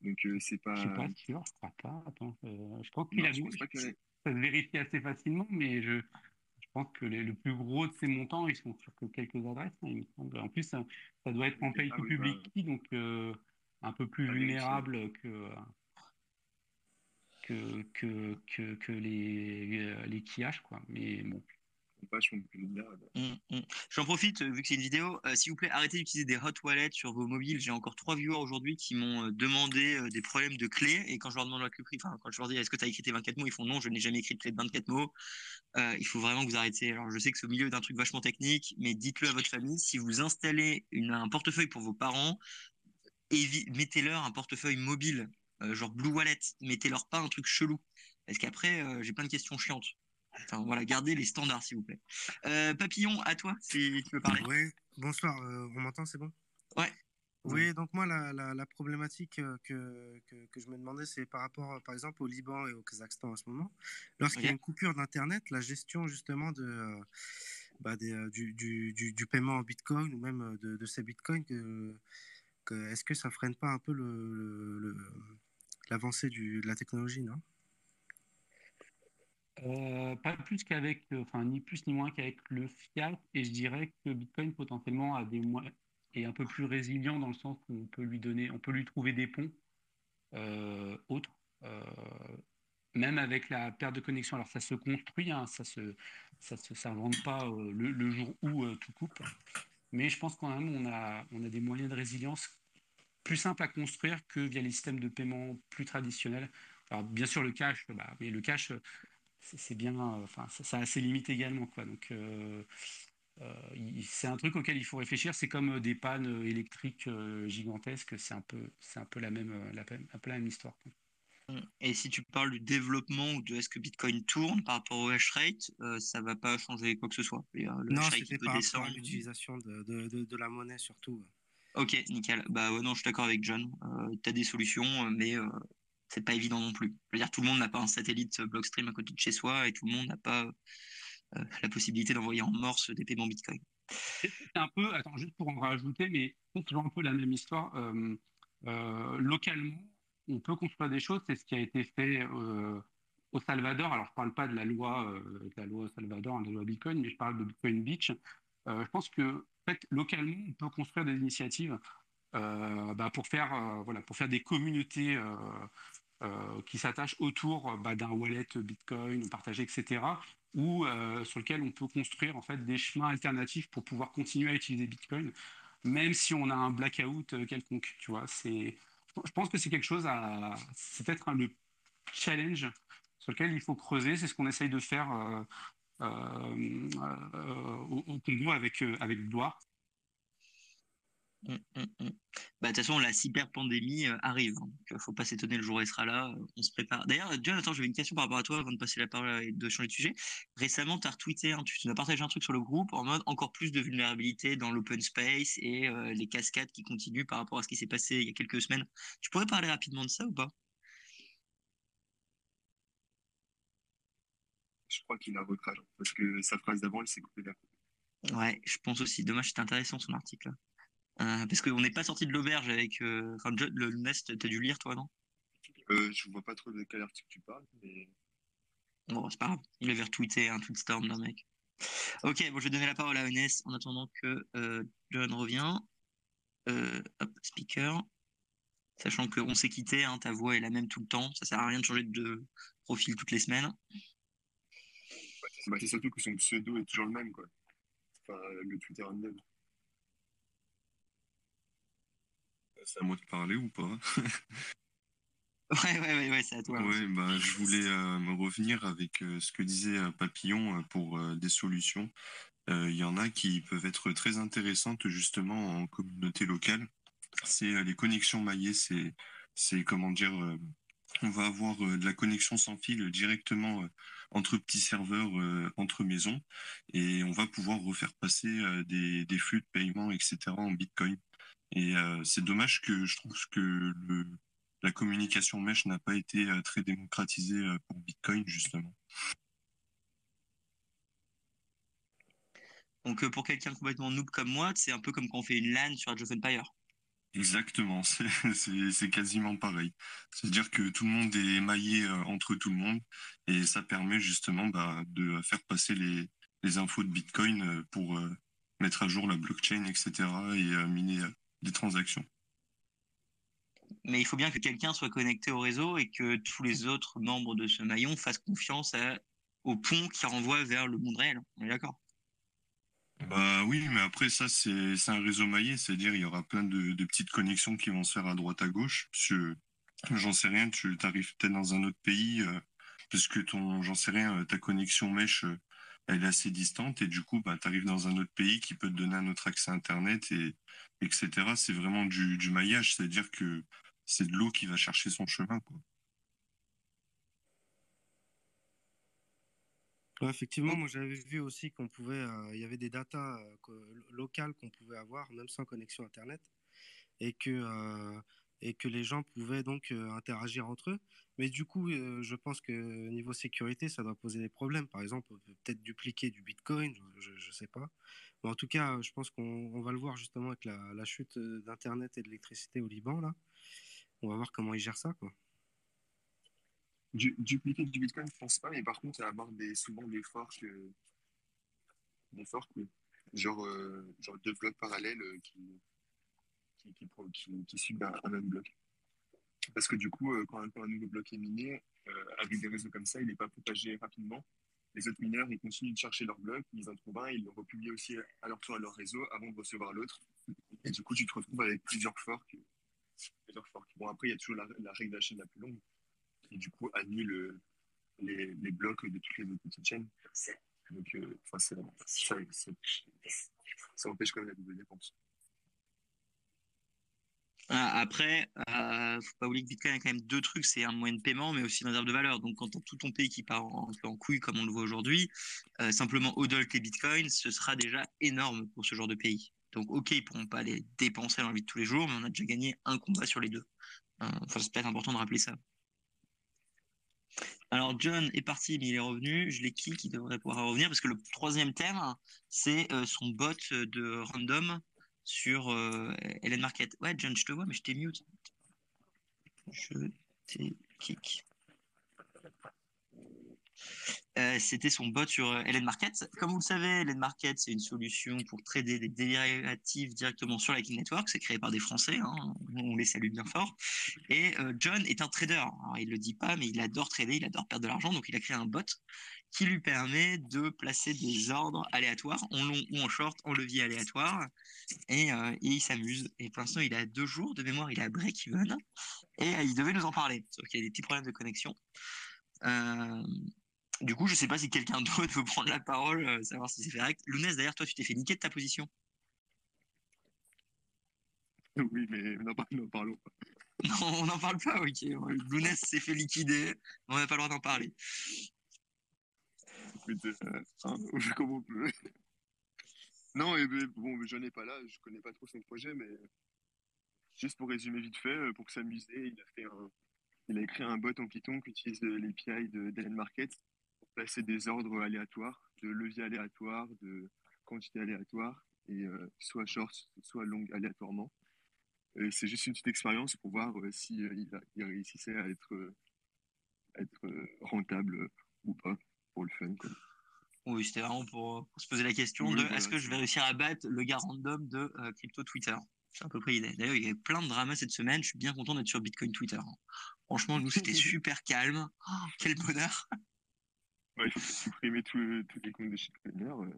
Donc, euh, c'est pas. Je suis pas sûr, je crois pas. Attends, euh, je pense qu'il a. Je pense pas que... Ça se vérifie assez facilement, mais je, je pense que les, le plus gros de ces montants, ils sont sur que quelques adresses, hein, il me semble. En plus, ça, ça doit être en pay to public bah, donc euh, un peu plus vulnérable que. Que, que, que, que les, les kiash, quoi. Mais bon, Mmh, mmh. J'en profite, vu que c'est une vidéo, euh, s'il vous plaît, arrêtez d'utiliser des hot wallets sur vos mobiles. J'ai encore trois viewers aujourd'hui qui m'ont euh, demandé euh, des problèmes de clés. Et quand je leur demande la clé, quand je leur dis est-ce que tu as écrit tes 24 mots, ils font non, je n'ai jamais écrit de clé de 24 mots. il faut vraiment que vous arrêtez. Alors, je sais que c'est au milieu d'un truc vachement technique, mais dites-le à votre famille. Si vous installez un portefeuille pour vos parents, mettez-leur un portefeuille mobile, genre Blue Wallet. Mettez-leur pas un truc chelou. Parce qu'après, j'ai plein de questions chiantes voilà, gardez les standards, s'il vous plaît. Euh, Papillon, à toi, si tu veux parler. Oui, bonsoir, euh, on m'entend, c'est bon? Ouais. Oui, donc moi, la, la, problématique euh, que, que, je me demandais, c'est par rapport, par exemple, au Liban et au Kazakhstan en ce moment. Lorsqu'il y a une coupure d'Internet, la gestion justement de, bah, du, du, du, paiement en Bitcoin ou même de, de ces Bitcoins, que, est-ce que ça freine pas un peu l'avancée le, de la technologie, non? Euh, pas plus qu'avec, euh, enfin ni plus ni moins qu'avec le fiat, et je dirais que Bitcoin potentiellement a des est un peu plus résilient dans le sens où on peut lui donner, on peut lui trouver des ponts euh, autres, même avec la perte de connexion. Alors ça se construit, hein, ça se, ça se, s'invente pas le, jour où tout coupe, mais je pense quand même on a, on a des moyens de résilience plus simples à construire que via les systèmes de paiement plus traditionnels. Alors bien sûr le cash, bah, mais le cash c'est bien, euh, enfin, ça, a ses limites également, quoi. Donc, euh, euh, c'est un truc auquel il faut réfléchir. C'est comme des pannes électriques gigantesques. C'est un peu, c'est un peu la même, la, un peu la même histoire. Mmh. Et si tu parles du développement ou de est-ce que Bitcoin tourne par rapport au hash rate, ça va pas changer quoi que ce soit. Le non, c'était par rapport à l'utilisation de, de, de, la monnaie surtout. Ok, nickel. Bah ouais, non, je suis d'accord avec John. tu as des solutions, mais c'est pas évident non plus. Je veux dire, tout le monde n'a pas un satellite Blockstream à côté de chez soi et tout le monde n'a pas euh, la possibilité d'envoyer en morse des paiements Bitcoin. C'est un peu, attends, juste pour en rajouter, mais c'est toujours un peu la même histoire. Euh, euh, localement, on peut construire des choses, c'est ce qui a été fait au Salvador. Alors, je ne parle pas de la loi, de la loi Salvador, de la loi Bitcoin, mais je parle de Bitcoin Beach. je pense que, en fait, localement, on peut construire des initiatives bah, pour, faire, voilà, pour faire des communautés qui s'attachent autour bah, d'un wallet Bitcoin partagé, etc., ou euh, sur lequel on peut construire en fait des chemins alternatifs pour pouvoir continuer à utiliser Bitcoin, même si on a un blackout euh, quelconque. Tu vois, c'est, je pense que c'est quelque chose à, c'est peut-être le challenge sur lequel il faut creuser. C'est ce qu'on essaye de faire au, Congo avec avec Blois. Mmh, mmh, mmh. Bah, de toute façon, la cyber-pandémie euh, arrive. Hein, donc, faut pas s'étonner, le jour où elle sera là. Euh, on se prépare. D'ailleurs, John, attends, j'avais une question par rapport à toi avant de passer la parole et de changer de sujet. Récemment, tu as retweeté, tu, tu as partagé un truc sur le groupe en mode encore plus de vulnérabilité dans l'open space et euh, les cascades qui continuent par rapport à ce qui s'est passé il y a quelques semaines. Tu pourrais parler rapidement de ça ou pas? Je crois qu'il a recrage parce que sa phrase d'avant, elle s'est coupée d'un Ouais, je pense aussi. Dommage, c'était intéressant son article. Parce qu'on n'est pas sorti de l'auberge avec. Enfin, le Nest, t'as dû lire, toi, non? Euh, Je vois pas trop de quel article tu parles, mais. Bon, c'est pas grave. Il avait retweeté un tweetstorm d'un mec. Ok, bon, je vais donner la parole à Enes en attendant que John revient. hop, speaker. Sachant qu'on s'est quitté, hein, ta voix est la même tout le temps. Ça sert à rien de changer de profil toutes les semaines. Bah, c'est surtout que son pseudo est toujours le même, quoi. Enfin, le Twitter même. C'est à moi de parler ou pas? Ouais, ouais, ouais, c'est à toi. Ouais, bah, je voulais euh, me revenir avec euh, ce que disait euh, Papillon pour des solutions. Il y en a qui peuvent être très intéressantes justement en communauté locale. C'est les connexions maillées, c'est, c'est comment dire, on va avoir de la connexion sans fil directement entre petits serveurs, entre maisons, et on va pouvoir refaire passer des, des flux de paiement, etc. en Bitcoin. Et c'est dommage que je trouve que le, la communication mesh n'a pas été très démocratisée pour Bitcoin, justement. Donc pour quelqu'un complètement noob comme moi, c'est un peu comme quand on fait une LAN sur Age of Empire. Exactement, c'est quasiment pareil. C'est-à-dire que tout le monde est maillé entre tout le monde et ça permet justement bah, de faire passer les, les, infos de Bitcoin pour mettre à jour la blockchain, etc. et miner des transactions. Mais il faut bien que quelqu'un soit connecté au réseau et que tous les autres membres de ce maillon fassent confiance au pont qui renvoie vers le monde réel. On est d'accord? Bah oui, mais après ça c'est un réseau maillé, c'est-à-dire il y aura plein de, petites connexions qui vont se faire à droite à gauche. J'en sais rien, tu arrives peut-être dans un autre pays, euh, parce que ton, j'en sais rien, ta connexion mèche, euh, elle est assez distante et du coup bah, tu arrives dans un autre pays qui peut te donner un autre accès à Internet et etc. C'est vraiment du, du maillage, c'est-à-dire que c'est de l'eau qui va chercher son chemin. Quoi. effectivement, moi j'avais vu aussi qu'on pouvait, euh, il y avait des datas euh, locales qu'on pouvait avoir même sans connexion internet, et que euh, et que les gens pouvaient donc interagir entre eux. Mais du coup, je pense que niveau sécurité, ça doit poser des problèmes. Par exemple, peut-être dupliquer du Bitcoin, je ne sais pas. En tout cas, je pense qu'on va le voir justement avec la, chute d'Internet et de l'électricité au Liban. Là. On va voir comment ils gèrent ça. Du, dupliquer du Bitcoin, je pense pas, mais par contre, y avoir des, souvent des forks, des forks genre, euh, genre deux blocs parallèles euh, qui, qui, qui, suivent un, même bloc. Parce que du coup, euh, quand un, nouveau bloc est miné, avec des réseaux comme ça, il n'est pas propagé rapidement. Les autres mineurs, ils continuent de chercher leur bloc, ils en trouvent un, ils le republient aussi à leur tour à leur réseau avant de recevoir l'autre. Et du coup, tu te retrouves avec plusieurs forks. Plusieurs forks. Bon, après, il y a toujours la, la règle de la chaîne la plus longue qui du coup annule les, les, blocs de toutes les autres petites chaînes. Donc, euh, ça, ça, ça, empêche quand même la double dépense. Ah, après, euh, faut pas oublier que Bitcoin a quand même deux trucs, c'est un moyen de paiement, mais aussi une réserve de valeur. Donc, quand as tout ton pays qui part en, en couille, comme on le voit aujourd'hui, euh, simplement hodl tes bitcoins, ce sera déjà énorme pour ce genre de pays. Donc, ok, ils pourront pas les dépenser dans la vie de tous les jours, mais on a déjà gagné un combat sur les deux. Euh, enfin, c'est peut-être important de rappeler ça. Alors John est parti, mais il est revenu. Je l'ai qui qui devrait pouvoir revenir? Parce que le troisième thème, c'est euh, son bot de random sur euh, Hélène Market. Ouais, John, je te vois, mais je t'ai mute. Je t'ai kick. Euh, c'était son bot sur euh, Hélène Market. Comme vous le savez, Hélène Market, c'est une solution pour trader des dérivatifs directement sur Lightning Network. C'est créé par des Français. Hein. On les salue bien fort. Et euh, John est un trader. Alors, il le dit pas, mais il adore trader, il adore perdre de l'argent. Donc, il a créé un bot qui lui permet de placer des ordres aléatoires en long ou en short, en levier aléatoire. Et, il s'amuse. Et pour l'instant, il a deux jours de mémoire. Il a break-even. Et il devait nous en parler. Sauf qu'il y a des petits problèmes de connexion. Euh, du coup, je sais pas si quelqu'un d'autre veut prendre la parole, euh, savoir si c'est correct. Lounès, d'ailleurs, toi, tu t'es fait niquer de ta position. Oui, mais n'en parlons pas. Non, on n'en parle pas, ok. Lounès s'est fait liquider, on n'a pas le droit d'en parler. Euh, hein, comment on peut Non, et bon, je n'ai pas là, je connais pas trop son projet, mais juste pour résumer vite fait, euh, pour s'amuser, il a fait il a écrit un bot en Python qui utilise l'API de Market placer des ordres aléatoires, de leviers aléatoires, de quantité aléatoire. et soit short, soit long aléatoirement. c'est juste une petite expérience pour voir si il, il, réussissait à être, être rentable ou pas pour le fun. Quoi. Oui, c'était vraiment pour, se poser la question de est-ce que je vais réussir à battre le gars random de crypto Twitter? C'est à peu près l'idée. D'ailleurs, il y avait plein de dramas cette semaine. Je suis bien content d'être sur Bitcoin Twitter. Franchement, nous, c'était super calme. Oh, quel bonheur il faut supprimer tous les comptes de shitcoiners.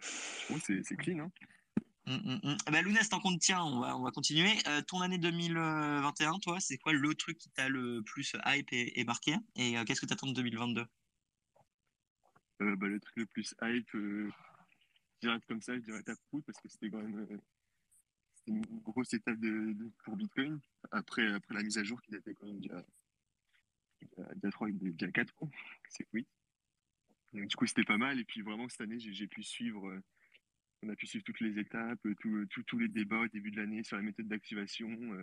Euh. c'est clean. Hein mmh. Bah, Lounès, tant qu'on te tient, on va, on va continuer. Euh, ton année 2021, toi, c'est quoi le truc qui t'a le plus hype et, marqué? Et euh, qu'est-ce que tu attends de 2022 bah, Le truc le plus hype, je dirais comme ça, je dirais Taproot parce que c'était quand même une grosse étape de, pour Bitcoin. Après, après la mise à jour qui datait quand même il y a, il y a, 3, il y a 4 ans, c'est oui du coup, c'était pas mal. Et puis vraiment, cette année, j'ai pu suivre, euh, on a pu suivre toutes les étapes, euh, tous les débats au début de l'année sur la méthode d'activation, euh,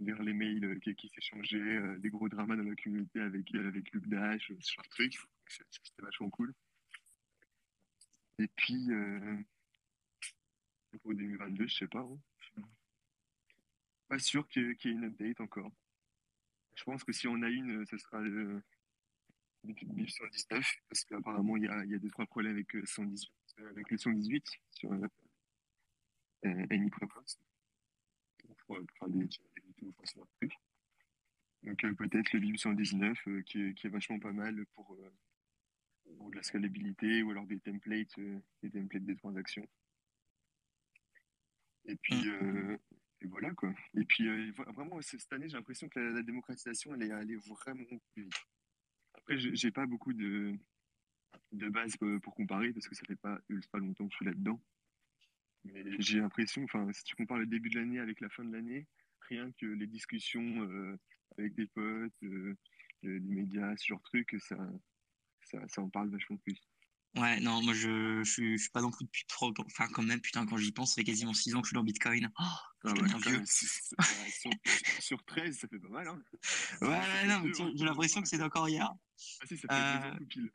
lire les mails qui, s'échangeaient, les gros dramas dans la communauté avec, avec Luke Dash, ce genre de trucs. C'était vachement cool. Et puis, pour 2022, je sais pas. Hein. Pas sûr qu'il y ait une update encore. Je pense que si on a une, ce sera BIP 119 parce qu'apparemment il y a, y a deux trois problèmes avec 118 euh, avec le 118 sur euh, euh Any Preference pour des, des donc euh, peut-être le BIP 119 qui, est, qui est vachement pas mal pour, pour de la scalabilité ou alors des templates des templates des transactions. Et puis mm. et voilà quoi. Et puis vraiment cette année j'ai l'impression que la, démocratisation elle est, elle est vraiment plus vite après, j'ai pas beaucoup de, de base pour comparer parce que ça fait pas longtemps que je suis là-dedans. Mais j'ai l'impression, enfin, si tu compares le début de l'année avec la fin de l'année, rien que les discussions euh, avec des potes, euh, les médias, ce genre de trucs, ça, ça, ça en parle vachement plus. Ouais, non, moi je, je, suis, pas non plus depuis trop. Enfin, quand même, putain, quand j'y pense, ça fait quasiment 6 ans que je suis dans Bitcoin. Oh, ah sur, 13, ça fait pas mal. Hein. Ouais, ouais, non, j'ai l'impression que c'est encore hier. Ah si, ça fait euh... ans pile.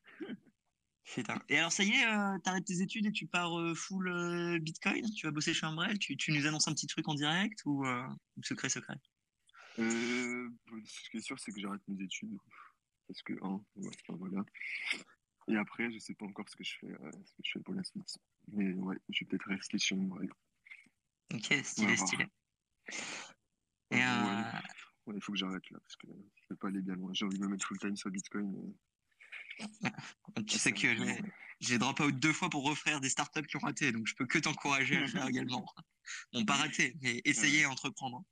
Putain. Et alors, ça y est, euh, t'arrêtes tes études et tu pars euh, full euh, Bitcoin? Tu vas bosser chez Umbrel? Tu, tu nous annonces un petit truc en direct ou, euh, secret, secret? Euh, Ce qui est sûr, c'est que j'arrête mes études. Parce que, hein, voilà. Et après, je sais pas encore ce que je fais, euh, ce que je fais pour la suite. Mais ouais, je vais peut-être rester chez moi. Ok, stylé, stylé. Et euh... il faut que j'arrête là, parce que je vais pas aller bien loin. J'ai envie de me mettre full time sur Bitcoin. tu sais que j'ai drop out deux fois pour refaire des startups qui ont raté, donc je peux que t'encourager à le faire également. Bon, pas raté, mais essayer à entreprendre.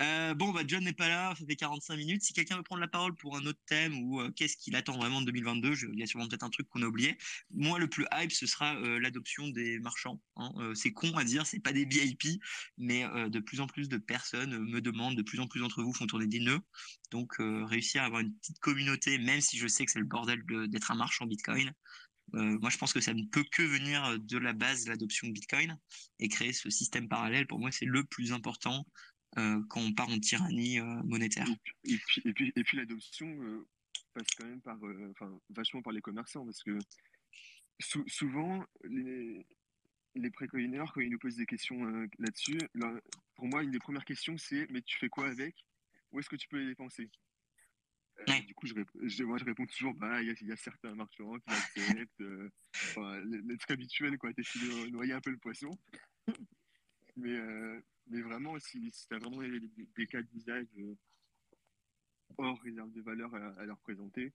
Euh, bon, bah, John n'est pas là, ça fait 45 minutes. Si quelqu'un veut prendre la parole pour un autre thème ou euh, qu'est-ce qu'il attend vraiment de 2022, je, il y a sûrement peut-être un truc qu'on a oublié. Moi, le plus hype, ce sera euh, l'adoption des marchands. Hein. c'est con à dire, c'est pas des VIP, mais de plus en plus de personnes me demandent, de plus en plus d'entre vous font tourner des nœuds. Donc, réussir à avoir une petite communauté, même si je sais que c'est le bordel d'être un marchand Bitcoin, moi, je pense que ça ne peut que venir de la base l'adoption de Bitcoin et créer ce système parallèle. Pour moi, c'est le plus important quand on part en tyrannie euh, monétaire. Et puis, et puis, et puis, l'adoption euh, passe quand même par, enfin, vachement par les commerçants parce que souvent, les, les quand ils nous posent des questions là-dessus, pour moi, une des premières questions, c'est Mais tu fais quoi avec? Où est-ce que tu peux les dépenser? Du coup, je, je, moi, je réponds toujours Bah, il y, a certains marchands qui acceptent. les, trucs habituels, quoi. T'essaies de noyer un peu le poisson. mais, mais vraiment, si, si tu as vraiment des, cas d'usage euh, hors réserve de valeur à, leur présenter,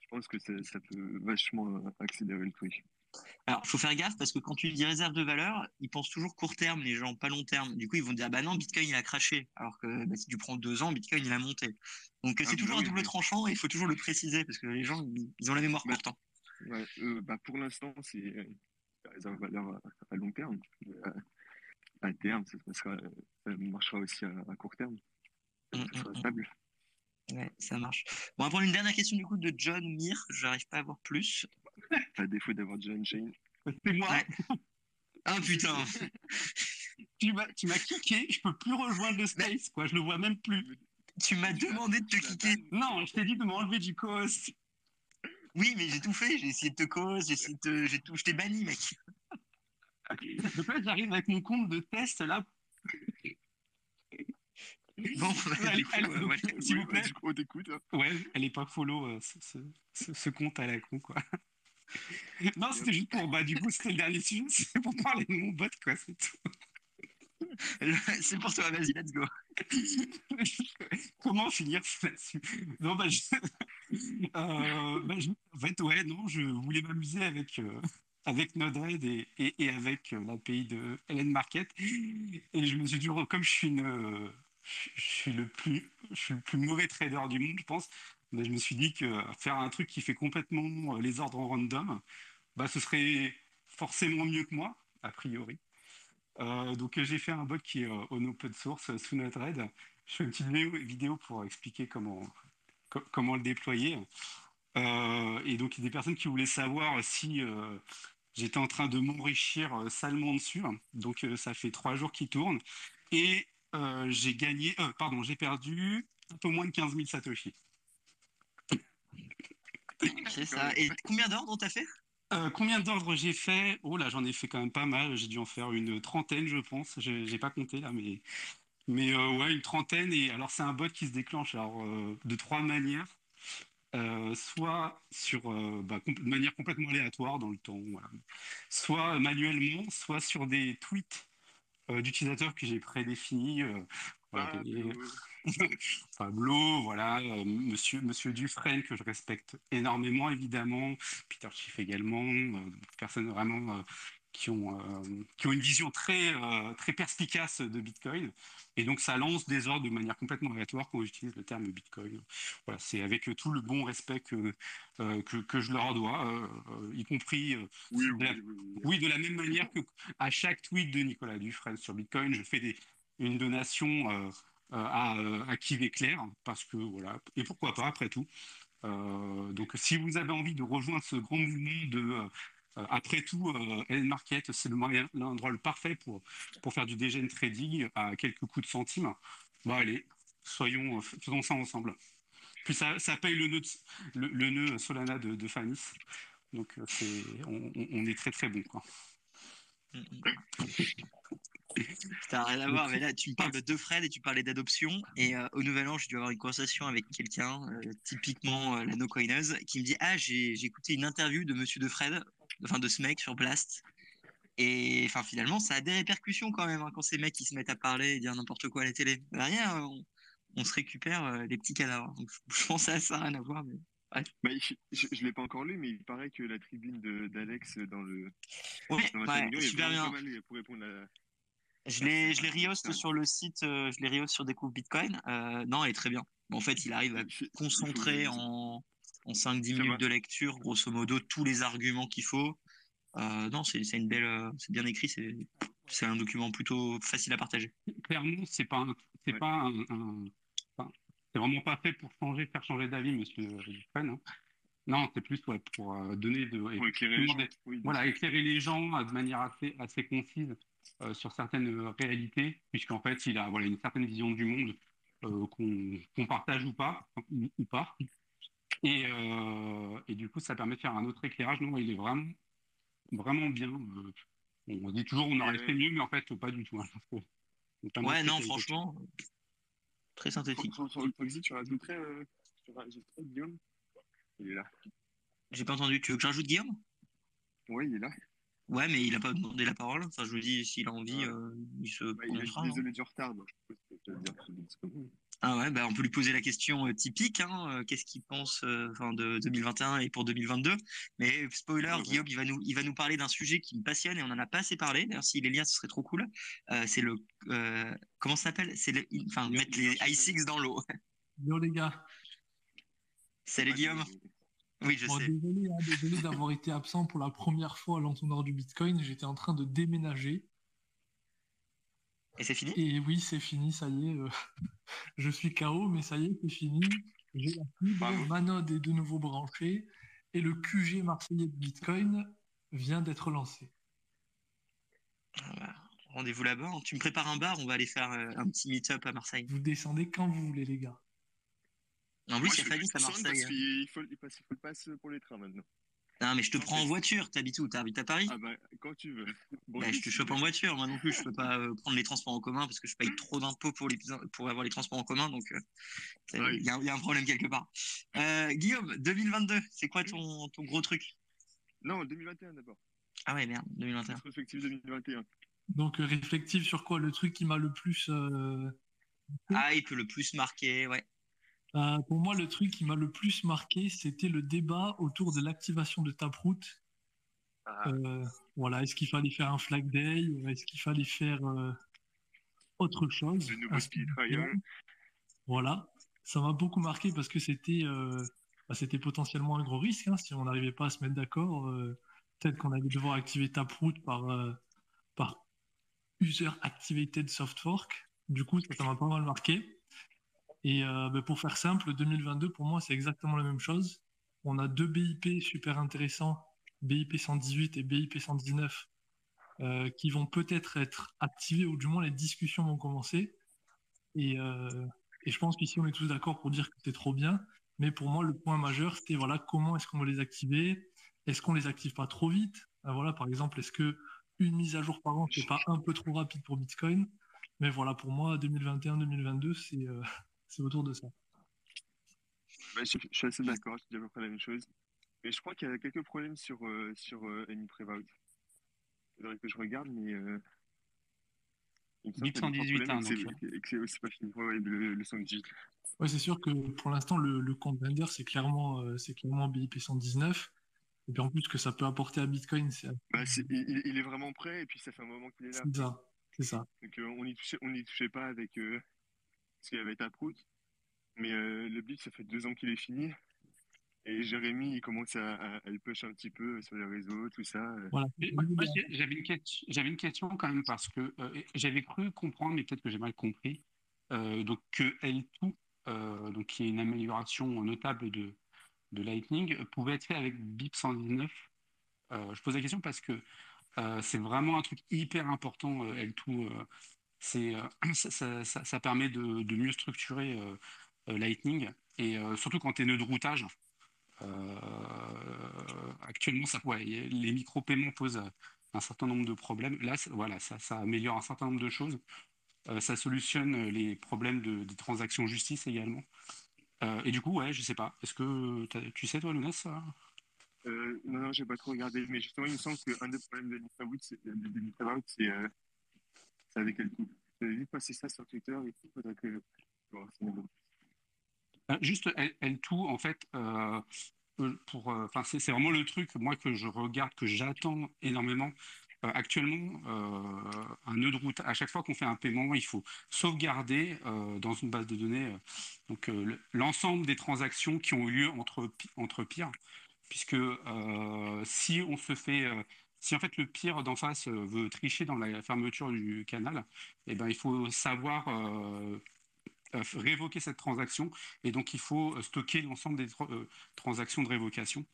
je pense que ça, ça peut vachement euh, accélérer le truc. Alors, il faut faire gaffe parce que quand tu dis réserve de valeur, ils pensent toujours court terme, les gens, pas long terme. Du coup, ils vont dire, ah bah non, Bitcoin, il a craché. Alors que bah, si tu prends deux ans, Bitcoin, il a monté. Donc, ah c'est toujours un double tranchant et il faut toujours le préciser parce que les gens, ils, ont la mémoire bah, courte. Ouais, euh, bah, pour l'instant, c'est la réserve de valeur à, long terme à terme, ça, marchera aussi à, court terme. Ça mmh, sera mmh, mmh. stable. Ouais, ça marche. Bon, on va prendre une dernière question du coup de John Mir. J'arrive pas à voir plus. À défaut d'avoir John Shane. C'est moi. Ah putain. tu m'as, tu m'as kické. Je peux plus rejoindre le space, quoi. Je le vois même plus. Tu m'as demandé de te kicker. Non, je t'ai dit de m'enlever du co-host. Oui, mais j'ai tout fait. J'ai essayé de te co j'ai essayé de te, j'ai tout, je t'ai banni, mec. J'arrive avec mon compte de test là. Bon, euh. S'il vous plaît. du coup, on t'écoute. hein. Ouais, elle est pas follow euh, ce, ce- ce- ce compte à la con quoi. non, c'était juste pour bah du coup c'était le dernier sujet, c'est pour parler de mon bot quoi, c'est tout. C'est pour toi, vas-y, let's go. Comment finir là-dessus? Non, bah, je... euh, bah, je- en fait, ouais, non, je voulais m'amuser avec, euh, avec Node-RED et, avec euh, l'API de Helen Market. Et je me suis dit, oh, comme je suis, une, euh, je suis, le plus, mauvais trader du monde, je pense, bah, je me suis dit que faire un truc qui fait complètement euh, les ordres en random, bah, ce serait forcément mieux que moi, a priori. Donc j'ai fait un bot qui est en open source sous Node-RED. Je fais une petite vidéo, pour expliquer comment, co- comment le déployer. Et donc il y a des personnes qui voulaient savoir si j'étais en train de m'enrichir euh, salement dessus. Donc euh, ça fait trois jours qu'il tourne. Et euh, j'ai gagné, euh, pardon, j'ai perdu un peu moins de 15 000 Satoshi. Ok, ça. Et combien d'ordres t'as fait? Euh, combien d'ordres j'ai fait? Oh là, j'en ai fait quand même pas mal. J'ai dû en faire une trentaine, je pense. J'ai j'ai pas compté là, mais mais euh, ouais, une trentaine. Et alors c'est un bot qui se déclenche alors euh, de trois manières. Euh, soit sur euh, bah, de manière complètement aléatoire dans le temps, voilà. soit manuellement, soit sur des tweets euh, d'utilisateurs que j'ai prédéfinis. voilà, Ah, des-. Pablo, voilà, Monsieur, Monsieur Dufresne, que je respecte énormément, évidemment, Peter Schiff également, personnes vraiment qui, ont, euh, qui ont une vision très, euh, très perspicace de Bitcoin. Et donc, ça lance des ordres de manière complètement aléatoire quand j'utilise le terme Bitcoin. Voilà, c'est avec tout le bon respect que, euh, que, que je leur dois, y compris Oui, de la- oui, oui. oui, de la même manière que à chaque tweet de Nicolas Dufresne sur Bitcoin, je fais des, une donation à, à Kiv Claire parce que voilà, et pourquoi pas après tout. Euh, donc, si vous avez envie de rejoindre ce grand mouvement de après tout, euh, Ellen Market, c'est le l'endroit le parfait pour, pour faire du degen trading à quelques coups de centimes. Bah allez, soyons, euh, faisons ça ensemble. Puis ça, ça paye le nœud, de- le, le nœud Solana de, de Fanis. Donc euh, c'est, on, est très très bon quoi. T'as rien à voir, mais là, tu me parles de Fred et tu parlais d'adoption. Et euh, au Nouvel An, j'ai dû avoir une conversation avec quelqu'un, euh, typiquement euh, la no-coineuse, qui me dit Ah, j'ai j'ai écouté une interview de monsieur de Fred, enfin de ce mec sur Blast. Et enfin, finalement, ça a des répercussions quand même, hein, quand ces mecs ils se mettent à parler et dire n'importe quoi à la télé. Derrière, euh, on, on se récupère euh, les petits cadavres. Donc, je, pensais à ça, rien à voir. Mais... Bah, je je l'ai pas encore lu, mais il paraît que la tribune d'Alex dans le Ouais, dans ouais, super bien. mal pour répondre à. Je l'ai, je rehost sur le site, euh, je l'ai rehost sur Découvre Bitcoin. Euh, non, elle est très bien. En fait, il arrive à faut concentrer en, en 5-10 Ça va. minutes de lecture, grosso modo, tous les arguments qu'il faut. Euh, non, c'est une belle, euh, c'est bien écrit, c'est c'est un document plutôt facile à partager. clairement, c'est pas, c'est Ouais. pas un, un- enfin, c'est vraiment pas fait pour changer, faire changer d'avis, Monsieur Dufresne. hein. Non, c'est plus ouais, pour euh, donner de, Pour éclairer les gens. Oui, voilà, éclairer les gens euh, de manière assez, assez concise euh, sur certaines réalités, puisqu'en fait, il a voilà, une certaine vision du monde euh, qu'on qu'on partage ou pas, ou, ou pas. Et, euh, et du coup, ça permet de faire un autre éclairage. Non, il est vraiment, vraiment bien. euh, on dit toujours on aurait fait mieux, mais en fait, pas du tout. hein, Ouais, très non, franchement, très synthétique. Sur, sur le proxy, tu rajouterais, euh, tu rajouterais Guillaume Il est là. J'ai pas entendu. Tu veux que j'ajoute Guillaume? Oui, il est là. Ouais, mais il a pas demandé la parole. Enfin, je vous dis, s'il a envie, Ouais. euh, il se Bah, il a désolé du retard. Donc, je tu vas dire que c'est Bitcoin. Ah ouais, bah on peut lui poser la question euh, typique, hein, euh, qu'est-ce qu'il pense euh, enfin, de 2021 et pour 2022. Mais spoiler, Ouais, ouais. Guillaume, il va nous, il va nous parler d'un sujet qui me passionne et on en a pas assez parlé. D'ailleurs, s'il est lié, ce serait trop cool. Euh, c'est le, euh, comment ça s'appelle? C'est le, enfin, mettre les Guillaume, i6 dans l'eau. Yo les gars, Salut Ouais, Guillaume. Oui, je bon, sais. désolé, hein, désolé d'avoir été absent pour la première fois à l'entonnoir du Bitcoin. J'étais en train de déménager. Et c'est fini? Et oui, c'est fini, ça y est. euh, je suis KO, mais ça y est, c'est fini. J'ai la fibre, ma node est de nouveau branchée et le QG marseillais de Bitcoin vient d'être lancé. Ah bah, Rendez-vous là-bas. hein. Tu me prépares un bar, on va aller faire euh, un petit meet-up à Marseille. Vous descendez quand vous voulez, les gars. En Moi, plus, il y je a fais Fanny plus à Marseille. Hein. qu'il faut, il passe, il faut le pass pour les trains maintenant. Non, mais je te Non, prends en voiture. T'habites où? T'habites à Paris? Ah bah, quand tu veux. Bon, Bah, je te chope en voiture. Moi non plus, je peux pas euh, prendre les transports en commun parce que je paye trop d'impôts pour, les, pour avoir les transports en commun. Donc, euh, il Ouais. y, a- il y a un problème quelque part. Euh, Guillaume, 2022, c'est quoi ton, ton gros truc? Non, 2021 d'abord. Ah ouais, merde, 2021. Rétrospective 2021. Donc, réflective sur quoi? Le truc qui m'a le plus. euh, Ah, il peut le plus marquer, ouais. Euh, pour moi, le truc qui m'a le plus marqué, c'était le débat autour de l'activation de Taproot. Ah. Euh, voilà, est-ce qu'il fallait faire un flag day Est-ce qu'il fallait faire euh, autre chose? Le nouveau Un speed speed trial. day Voilà, ça m'a beaucoup marqué parce que c'était bah, c'était potentiellement un gros risque hein, si on n'arrivait pas à se mettre d'accord. Peut-être qu'on allait devoir activer Taproot par, par User Activated Soft Fork. Du coup, ça m'a pas mal marqué. Et euh, bah, pour faire simple, 2022, pour moi, c'est exactement la même chose. On a deux BIP super intéressants, BIP 118 et BIP 119, euh, qui vont peut-être être activés, ou du moins les discussions vont commencer. Et, euh, et je pense qu'ici, on est tous d'accord pour dire que c'est trop bien. Mais pour moi, le point majeur, c'était voilà, comment est-ce qu'on va les activer? Est-ce qu'on les active pas trop vite? Euh, Voilà, par exemple, est-ce que une mise à jour par an, c'est pas un peu trop rapide pour Bitcoin? Mais voilà, pour moi, 2021-2022, c'est c'est autour de ça. Bah, je, je suis assez d'accord, je dis à peu près la même chose. Mais je crois qu'il y a quelques problèmes sur, euh, sur euh, Any Prevout. Il faudrait que je regarde, mais. Euh, il me semble BIP qu'il y a deux, trois 118, problèmes hein, et que c'est- pas fini. Ouais, ouais, le, le 118. Ouais, c'est sûr que pour l'instant, le, le compte vendor, c'est clairement, euh, c'est clairement BIP 119. Et puis en plus, ce que ça peut apporter à Bitcoin, c'est Bah, il, est vraiment prêt et puis ça fait un moment qu'il est là. c'est ça. C'est ça. Donc euh, on n'y touchait, on n'y touchait pas avec. Parce qu'il y avait Taproot. Mais euh, le BIP, ça fait deux ans qu'il est fini. Et Jérémy, il commence à, à, à le push un petit peu sur les réseaux, tout ça. euh. Voilà. J'avais une, question- j'avais une question quand même parce que euh, j'avais cru comprendre, mais peut-être que j'ai mal compris, euh, donc que L2, euh, donc qui est une amélioration notable de, de Lightning, pouvait être fait avec BIP 119. Euh, je pose la question parce que euh, c'est vraiment un truc hyper important, euh, L2. C'est, euh, ça, permet de, mieux structurer euh, euh, Lightning et surtout quand tu es nœud de routage. Actuellement, les micro-paiements posent un certain nombre de problèmes. Là, voilà, ça, améliore un certain nombre de choses. Ça solutionne les problèmes de, des transactions justice également. Et du coup, ouais, je sais pas. Est-ce que tu sais, toi, Lounas, ça? Non, non, j'ai pas trop regardé. Mais justement, il me semble qu'un des problèmes de Lifawood, c'est vu passer ça sur Twitter. Euh, Juste L- L2, en fait, euh, euh, pour, euh, c'est vraiment le truc, moi, que je regarde, que j'attends énormément. Euh, actuellement, un nœud de route, à chaque fois qu'on fait un paiement, il faut sauvegarder dans une base de données donc le- l'ensemble des transactions qui ont eu lieu entre, entre pires, puisque si on se fait, si en fait le pire d'en face euh, veut tricher dans la fermeture du canal, eh ben, il faut savoir euh, euh, révoquer cette transaction et donc il faut stocker l'ensemble des tra- transactions de révocation.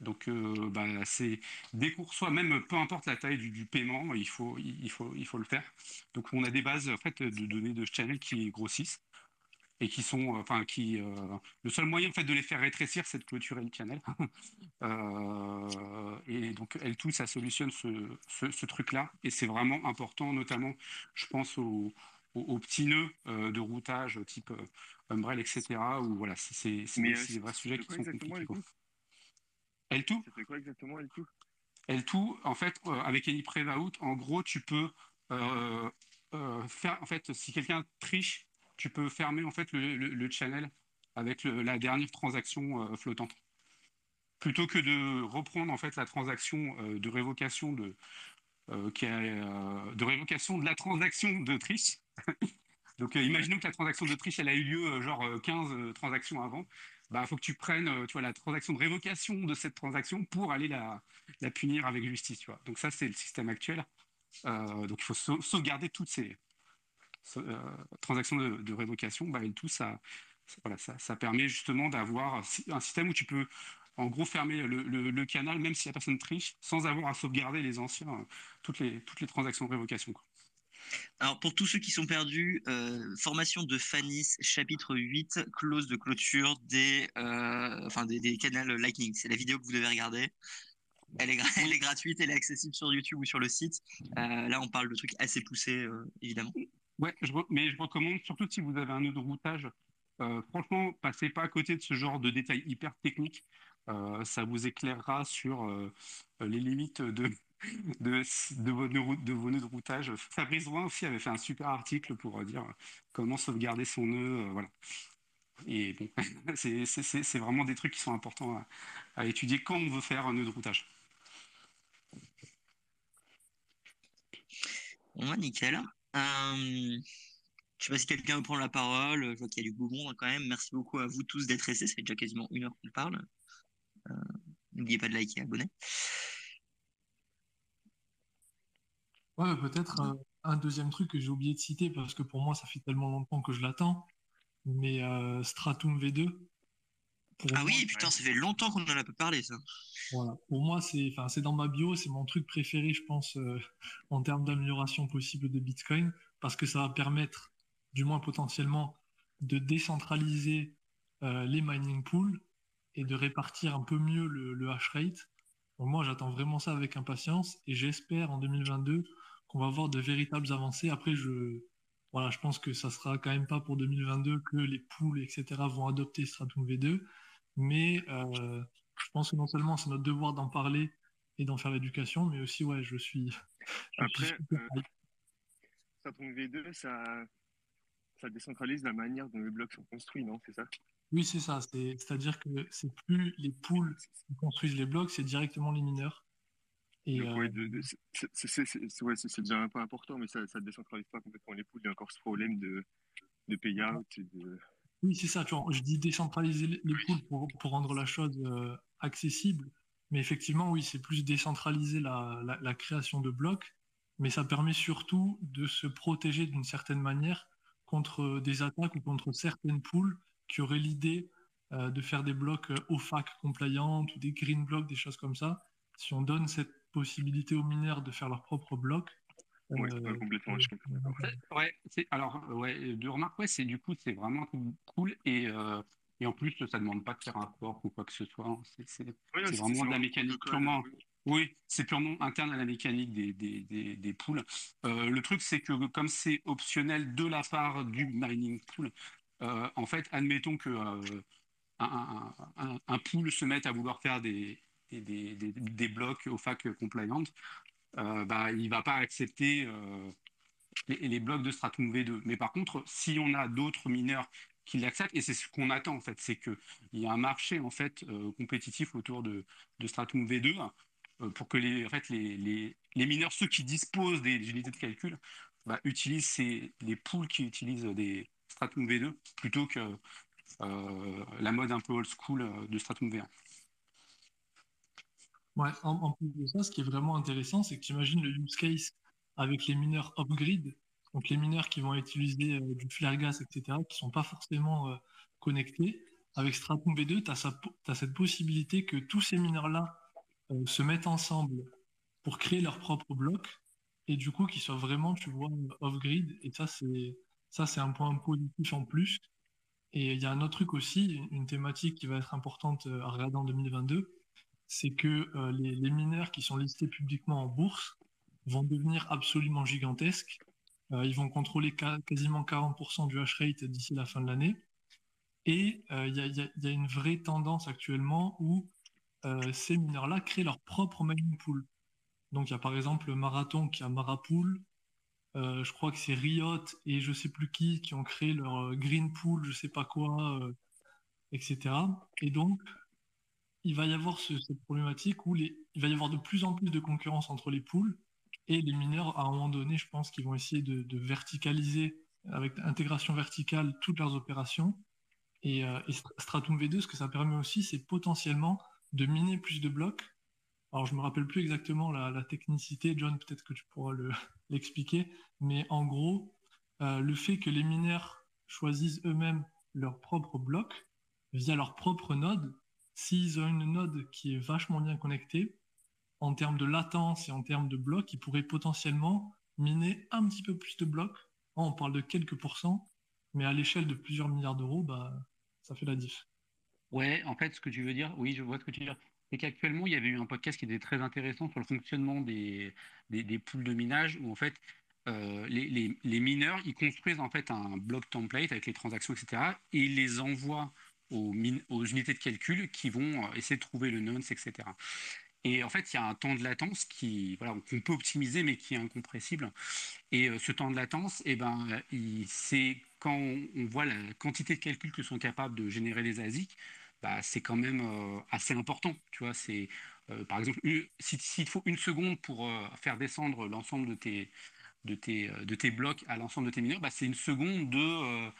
Donc, bah, c'est dès qu'on reçoit, même peu importe la taille du, du paiement, il faut, il, faut, il faut le faire. Donc, on a des bases en fait, de données de channel qui grossissent et qui sont, euh, enfin, qui, euh, le seul moyen en fait de les faire rétrécir, c'est de clôturer le channel. Euh, et donc, L2, ça solutionne ce, ce, ce truc-là et c'est vraiment important, notamment, je pense aux, aux, aux petits nœuds euh, de routage type Umbrel, etc. Où voilà, c'est des, vrais sujets qui sont compliqués. quoi. L2 L2, Ça fait quoi exactement, L2 L2, en fait, avec Any Prevout, en gros, tu peux faire, en fait, si quelqu'un triche, tu peux fermer en fait le, channel avec le- la dernière transaction euh, flottante, plutôt que de reprendre en fait la transaction euh, de révocation de euh, qui a, de révocation de la transaction de. Donc, imaginons que la transaction de elle a eu lieu genre euh, 15 euh, transactions avant. Bah, faut que tu prennes, tu vois, la transaction de révocation de cette transaction pour aller la, punir avec justice, tu vois. Donc ça, c'est le système actuel. Donc il faut sau- sauvegarder toutes ces euh, transactions de, révocation. Bah, ça, ça- permet justement d'avoir un sy- un système où tu peux, en gros, fermer le, canal, même si la personne triche, sans avoir à sauvegarder les anciens, euh, toutes les, toutes les transactions de révocation. Alors, pour tous ceux qui sont perdus, euh, formation de Fanis, chapitre 8, clause de clôture des, euh, enfin des, des canals Lightning. C'est la vidéo que vous devez regarder. Elle est, gratuite, elle est accessible sur YouTube ou sur le site. Là, on parle de trucs assez poussés, évidemment. Ouais, mais je recommande, surtout si vous avez un nœud de routage, euh, franchement, passez pas à côté de ce genre de détails hyper techniques. Euh, ça vous éclairera sur euh, les limites de, de, vos de nœuds de routage. Fabrice Roin aussi avait fait un super article pour dire comment sauvegarder son nœud. voilà. Et bon, c'est vraiment des trucs qui sont importants à, étudier quand on veut faire un nœud de routage. Bon, bah, nickel. Euh, je sais pas si quelqu'un veut prendre la parole. Je vois qu'il y a du beau monde quand même. Merci beaucoup à vous tous d'être restés. Ça fait déjà quasiment une heure qu'on parle. Euh, N'oubliez pas de liker et abonner. Ouais, peut-être euh, un deuxième truc que j'ai oublié de citer parce que pour moi, ça fait tellement longtemps que je l'attends. Mais Stratum V2, pour Ah moi, oui, putain, ça fait longtemps qu'on en a pas parlé, ça. Voilà. Pour moi, c'est enfin, c'est dans ma bio, c'est mon truc préféré, je pense, euh, en termes d'amélioration possible de Bitcoin, parce que ça va permettre, du moins potentiellement, de décentraliser euh, les mining pools et de répartir un peu mieux le, le hash rate. Donc moi, j'attends vraiment ça avec impatience et j'espère en 2022 qu'on va avoir de véritables avancées. Après, je, voilà, je pense que ça sera quand même pas pour 2022 que les pools, etc., vont adopter Stratum V2, mais euh, je pense que non seulement c'est notre devoir d'en parler et d'en faire l'éducation, mais aussi, ouais, je suis. je suis Après, euh. Stratum V2, ça, ça décentralise la manière dont les blocs sont construits, non C'est ça? Oui, c'est ça. c'est- C'est-à-dire que c'est plus les pools qui construisent les blocs, c'est directement les mineurs. Et euh, ouais, c'est- c'est- c'est- c'est- c'est- ouais, déjà un peu important, mais ça ne décentralise pas complètement les poules. Il y a encore ce problème de, de payout. Et de... oui, c'est ça. Tu vois, je dis décentraliser les les pools pour, pour rendre la chose euh, accessible. Mais effectivement, oui, c'est plus décentraliser la, la, la création de blocs. Mais ça permet surtout de se protéger d'une certaine manière contre des attaques ou contre certaines pools qui auraient l'idée euh, de faire des blocs euh, OFAC compliant ou des green blocks, des choses comme ça. Si on donne cette possibilité aux mineurs de faire leurs propres blocs, Ouais, euh, ouais, complètement, je comprends. d'accord. Ouais, c'est alors euh, ouais, de remarque, ouais, c'est du coup c'est vraiment cool et euh, et en plus ça demande pas de faire un fork ou quoi que ce soit. hein. C'est Ouais, vraiment de la mécanique purement. oui. Oui, c'est purement interne à la mécanique des des des, des pools. Euh, le truc c'est que comme c'est optionnel de la part du mining pool, euh, en fait, admettons que euh, un, un, un, un pool se mette à vouloir faire des des, blocs au fac compliant, euh, bah, il va pas accepter euh, les, blocs de Stratum V2. Mais par contre, si on a d'autres mineurs qui l'acceptent, et c'est ce qu'on attend en fait, c'est qu'il y a un marché en fait euh, compétitif autour de, de Stratum V2 euh, pour que les, en fait, les, les, mineurs, ceux qui disposent des, unités de calcul, bah, utilisent les pools qui utilisent des Stratum V2 plutôt que la mode un peu old school de Stratum V1. Ouais, en, plus de ça, ce qui est vraiment intéressant, c'est que tu imagines le use case avec les mineurs off-grid, donc les mineurs qui vont utiliser euh, du flare gas, etc., qui ne sont pas forcément euh, connectés. Avec Stratum V2, tu as, cette possibilité que tous ces mineurs-là euh, se mettent ensemble pour créer leur propre bloc et du coup qu'ils soient vraiment, tu vois, off-grid. Et ça, c'est un point positif en plus. Et il y a un autre truc aussi, une thématique qui va être importante à regarder en 2022 c'est que euh, les, mineurs qui sont listés publiquement en bourse vont devenir absolument gigantesques. Euh, ils vont contrôler quasiment 40% du hash rate d'ici la fin de l'année. Et il euh, y, y, a une vraie tendance actuellement où ces mineurs-là créent leur propre mining pool. Donc il y a par exemple Marathon qui a Marapool. Je crois que c'est Riot et je sais plus qui qui ont créé leur green pool, je sais pas quoi, etc. Et donc il va y avoir ce, cette problématique où il va y avoir de plus en plus de concurrence entre les pools et les mineurs, à un moment donné, je pense qu'ils vont essayer de, verticaliser avec intégration verticale toutes leurs opérations. Et, euh, Stratum V2, ce que ça permet aussi, c'est potentiellement de miner plus de blocs. Alors, je me rappelle plus exactement la, technicité, John, peut-être que tu pourras l'expliquer, mais en gros, euh, le fait que les mineurs choisissent eux-mêmes leurs propres blocs via leur propre node, s'ils ont une node qui est vachement bien connectée, en termes de latence et en termes de blocs, ils pourraient potentiellement miner un petit peu plus de blocs. on parle de quelques pourcents, mais à l'échelle de plusieurs milliards d'euros, bah, ça fait la diff. Ouais, en fait, ce que tu veux dire, oui, je vois ce que tu veux dire. C'est qu'actuellement, il y avait eu un podcast qui était très intéressant sur le fonctionnement des, des, poules de minage, où en fait, euh, les, les, mineurs, ils construisent en fait un bloc template avec les transactions, etc., et ils les envoient aux, unités de calcul qui vont euh, essayer de trouver le nonce, etc. Et en fait, il y a un temps de latence qui, voilà, qu'on peut optimiser, mais qui est incompressible. Et euh, ce temps de latence, eh ben, c'est quand on, voit la quantité de calculs que sont capables de générer les ASIC, bah, c'est quand même euh, assez important. Tu vois, euh, par exemple, s'il te faut une seconde pour faire descendre l'ensemble de tes, de, tes, de tes blocs à l'ensemble de tes mineurs, bah, c'est une seconde de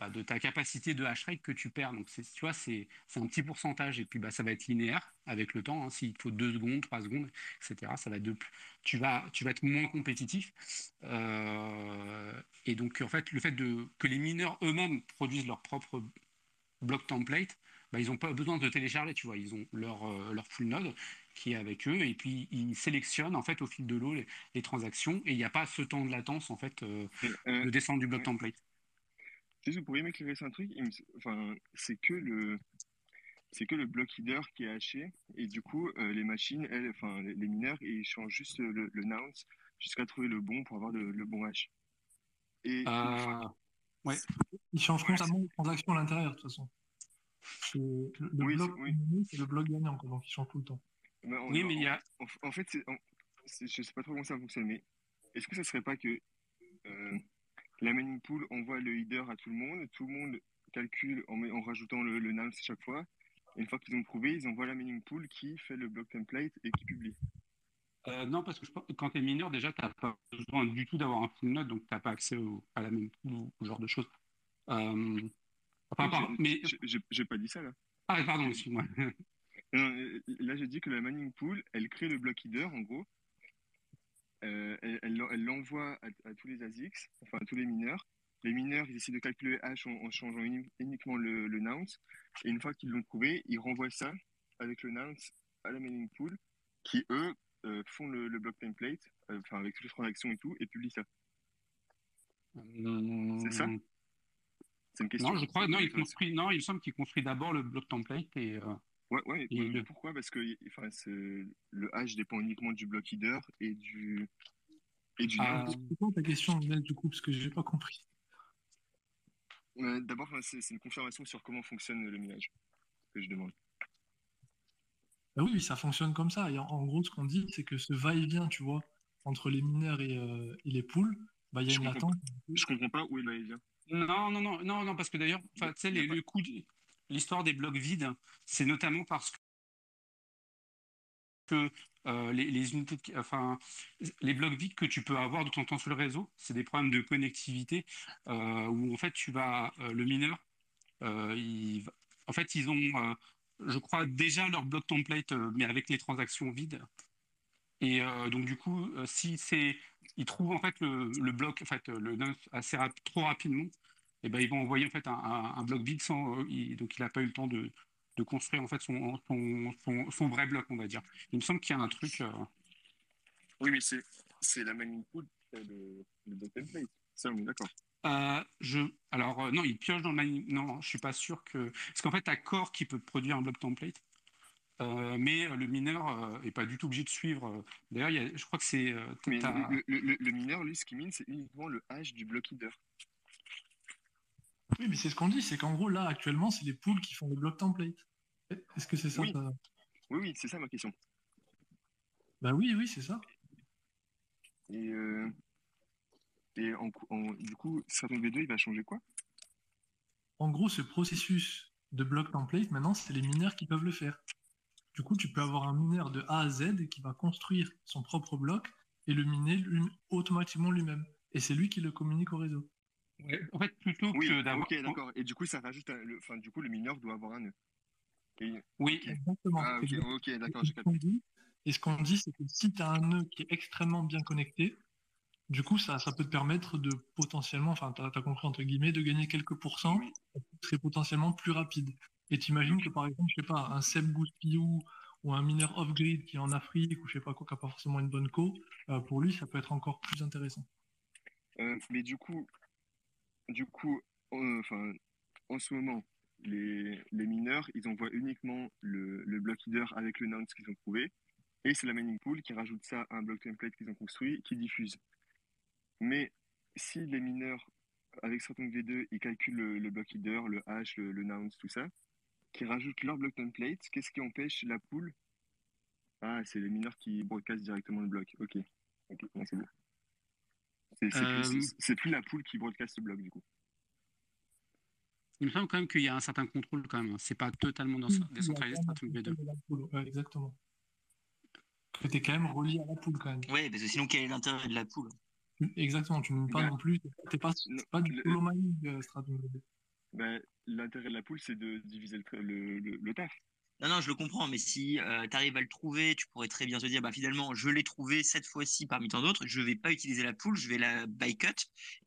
de ta capacité de hash rate que tu perds. Donc, tu vois, c'est un petit pourcentage. Et puis, bah, ça va être linéaire avec le temps. Hein. S'il faut deux secondes, trois secondes, etc., ça va de, tu, vas, tu vas être moins compétitif. Euh, et donc, en fait, le fait de, que les mineurs eux-mêmes produisent leur propre bloc template, bah, ils n'ont pas besoin de télécharger, tu vois. Ils ont leur, euh, leur full node qui est avec eux et puis ils sélectionnent en fait au fil de l'eau les, transactions et il n'y a pas ce temps de latence en fait euh, de descendre du bloc template vous pourriez m'éclairer sur un truc? Enfin, C'est que le c'est que le block header qui est haché et du coup euh, les machines, elles, enfin les, mineurs, ils changent juste le, le nonce jusqu'à trouver le bon pour avoir le, bon hash. Et euh, ouais. Ils changent constamment les transactions à l'intérieur de toute façon. Le, oui, bloc c'est le bloc gagnant, donc il change tout le temps. oui, mais il y a. En, fait, je sais pas trop comment ça fonctionne, mais est-ce que ça serait pas que euh, la mining pool envoie le header à tout le monde. Tout le monde calcule en, en rajoutant le, le chaque fois. Et une fois qu'ils ont prouvé, ils envoient la mining pool qui fait le block template et qui publie. Euh, non, parce que quand tu es mineur, déjà, tu n'as pas besoin du tout d'avoir un full node, donc tu n'as pas accès à la mining pool ou ce genre de choses. Euh, enfin, mais j'ai pas dit ça là. Ah, pardon, excuse-moi. là, j'ai dit que la mining pool, elle crée le block header en gros, euh, elle l'envoie à, tous les ASICs, enfin à tous les mineurs. Les mineurs, ils essaient de calculer H en, changeant uniquement le, le, nonce. Et une fois qu'ils l'ont trouvé, ils renvoient ça avec le nonce à la mailing pool, qui eux euh, font le, block template, euh, enfin avec toutes les transactions et tout, et publient ça. C'est ça C'est une question. Non, je crois, non, il construit, non, il semble qu'il construit d'abord le block template et. Ouais, ouais, pourquoi? Parce que enfin, le hash dépend uniquement du block header et du. Et du ah, c'est quoi ta question, du coup Parce que je n'ai pas compris. D'abord, c'est une confirmation sur comment fonctionne le minage que je demande. Bah oui, ça fonctionne comme ça. Et en, gros, ce qu'on dit, c'est que ce va-et-vient, tu vois, entre les mineurs et, euh, et les poules, bah, il y a une latence. Je comprends pas où le va-et-vient. Non, non, non, non, non, parce que d'ailleurs, tu sais, les, le coût, l'histoire des blocs vides, c'est notamment parce que euh, les, blocs vides que tu peux avoir de temps en temps sur le réseau, c'est des problèmes de connectivité euh, où en fait tu vas euh, le mineur, en fait ils ont, je crois déjà leur bloc template, mais avec les transactions vides. Et donc du coup, si ils trouvent en fait le, bloc, en fait le assez trop rapidement, et eh ben, ils vont envoyer en fait un, bloc vide sans, euh, donc il n'a pas eu le temps de, de, construire en fait son, son, son, vrai bloc, on va dire. Il me semble qu'il y a un truc. Euh, oui, mais c'est, c'est la pool qui fait le, le template. Ça, on est d'accord. Euh, je, alors non, il pioche dans le mining. Non, je suis pas sûr que. Parce qu'en fait, tu as Core qui peut produire un bloc template. mais le mineur n'est pas du tout obligé de suivre. D'ailleurs, je crois que c'est. le, le, le, mineur, lui, ce qu'il mine, c'est uniquement le hash du block header. Oui, mais c'est ce qu'on dit, c'est qu'en gros, là, actuellement, c'est les poules qui font le bloc template. Est-ce que c'est ça Oui, oui, c'est ça ma question. Bah oui, oui, c'est ça. Et, euh, et du coup, Stratum V2, il va changer quoi? En gros, ce processus de bloc template, maintenant, c'est les mineurs qui peuvent le faire. Du coup, tu peux avoir un mineur de A à Z qui va construire son propre bloc et le miner automatiquement lui-même. Et c'est lui qui le communique au réseau. En fait, plutôt que d'avoir. Ok, d'accord. Et du coup, ça rajoute. Le... Enfin, du coup, le mineur doit avoir un nœud. Oui, exactement. Ah, ok, d'accord, j'ai Et ce qu'on dit, c'est que si tu as un nœud qui est extrêmement bien connecté, du coup, ça, ça peut te permettre de potentiellement, enfin, tu as, compris entre guillemets, de gagner quelques pourcents, qui serait potentiellement plus rapide. Et tu imagines que par exemple, je sais pas, un Seb Gouspillou ou un mineur off-grid qui est en Afrique ou je sais pas quoi, qui n'a pas forcément une bonne co, euh, pour lui, ça peut être encore plus intéressant. Euh, mais du coup, du coup, en, enfin, en ce moment, les, mineurs, ils envoient uniquement le, le block header avec le nonce qu'ils ont trouvé, et c'est la mining pool qui rajoute ça à un block template qu'ils ont construit, qui diffuse. Mais si les mineurs, avec Stratum V2, ils calculent le, le block header, le hash, le, le nonce, tout ça, qui rajoutent leur block template, qu'est-ce qui empêche la pool? Ah, c'est les mineurs qui broadcast directement le bloc. Ok, ok, c'est bon. C'est c'est Euh, plus, c'est plus la pool qui broadcast le bloc du coup. Il me semble quand même qu'il y a un certain contrôle quand même. C'est pas totalement dans- décentralisé Stratum V2. De la pool, ouais, exactement. Que tu es quand même relié à la pool quand même. Ouais, parce que sinon, quel est l'intérêt de la poule? Exactement, tu ne pas Bah, non plus, t'es pas, non, c'est pas du le- mining euh, Stratum V2. Ben, L'intérêt de la pool, c'est de diviser le, le, le, le taf. Non, non, je le comprends, mais si tu arrives à le trouver, tu pourrais très bien te dire, bah finalement, je l'ai trouvé cette fois-ci parmi tant d'autres, je vais pas utiliser la pool, je vais la buy cut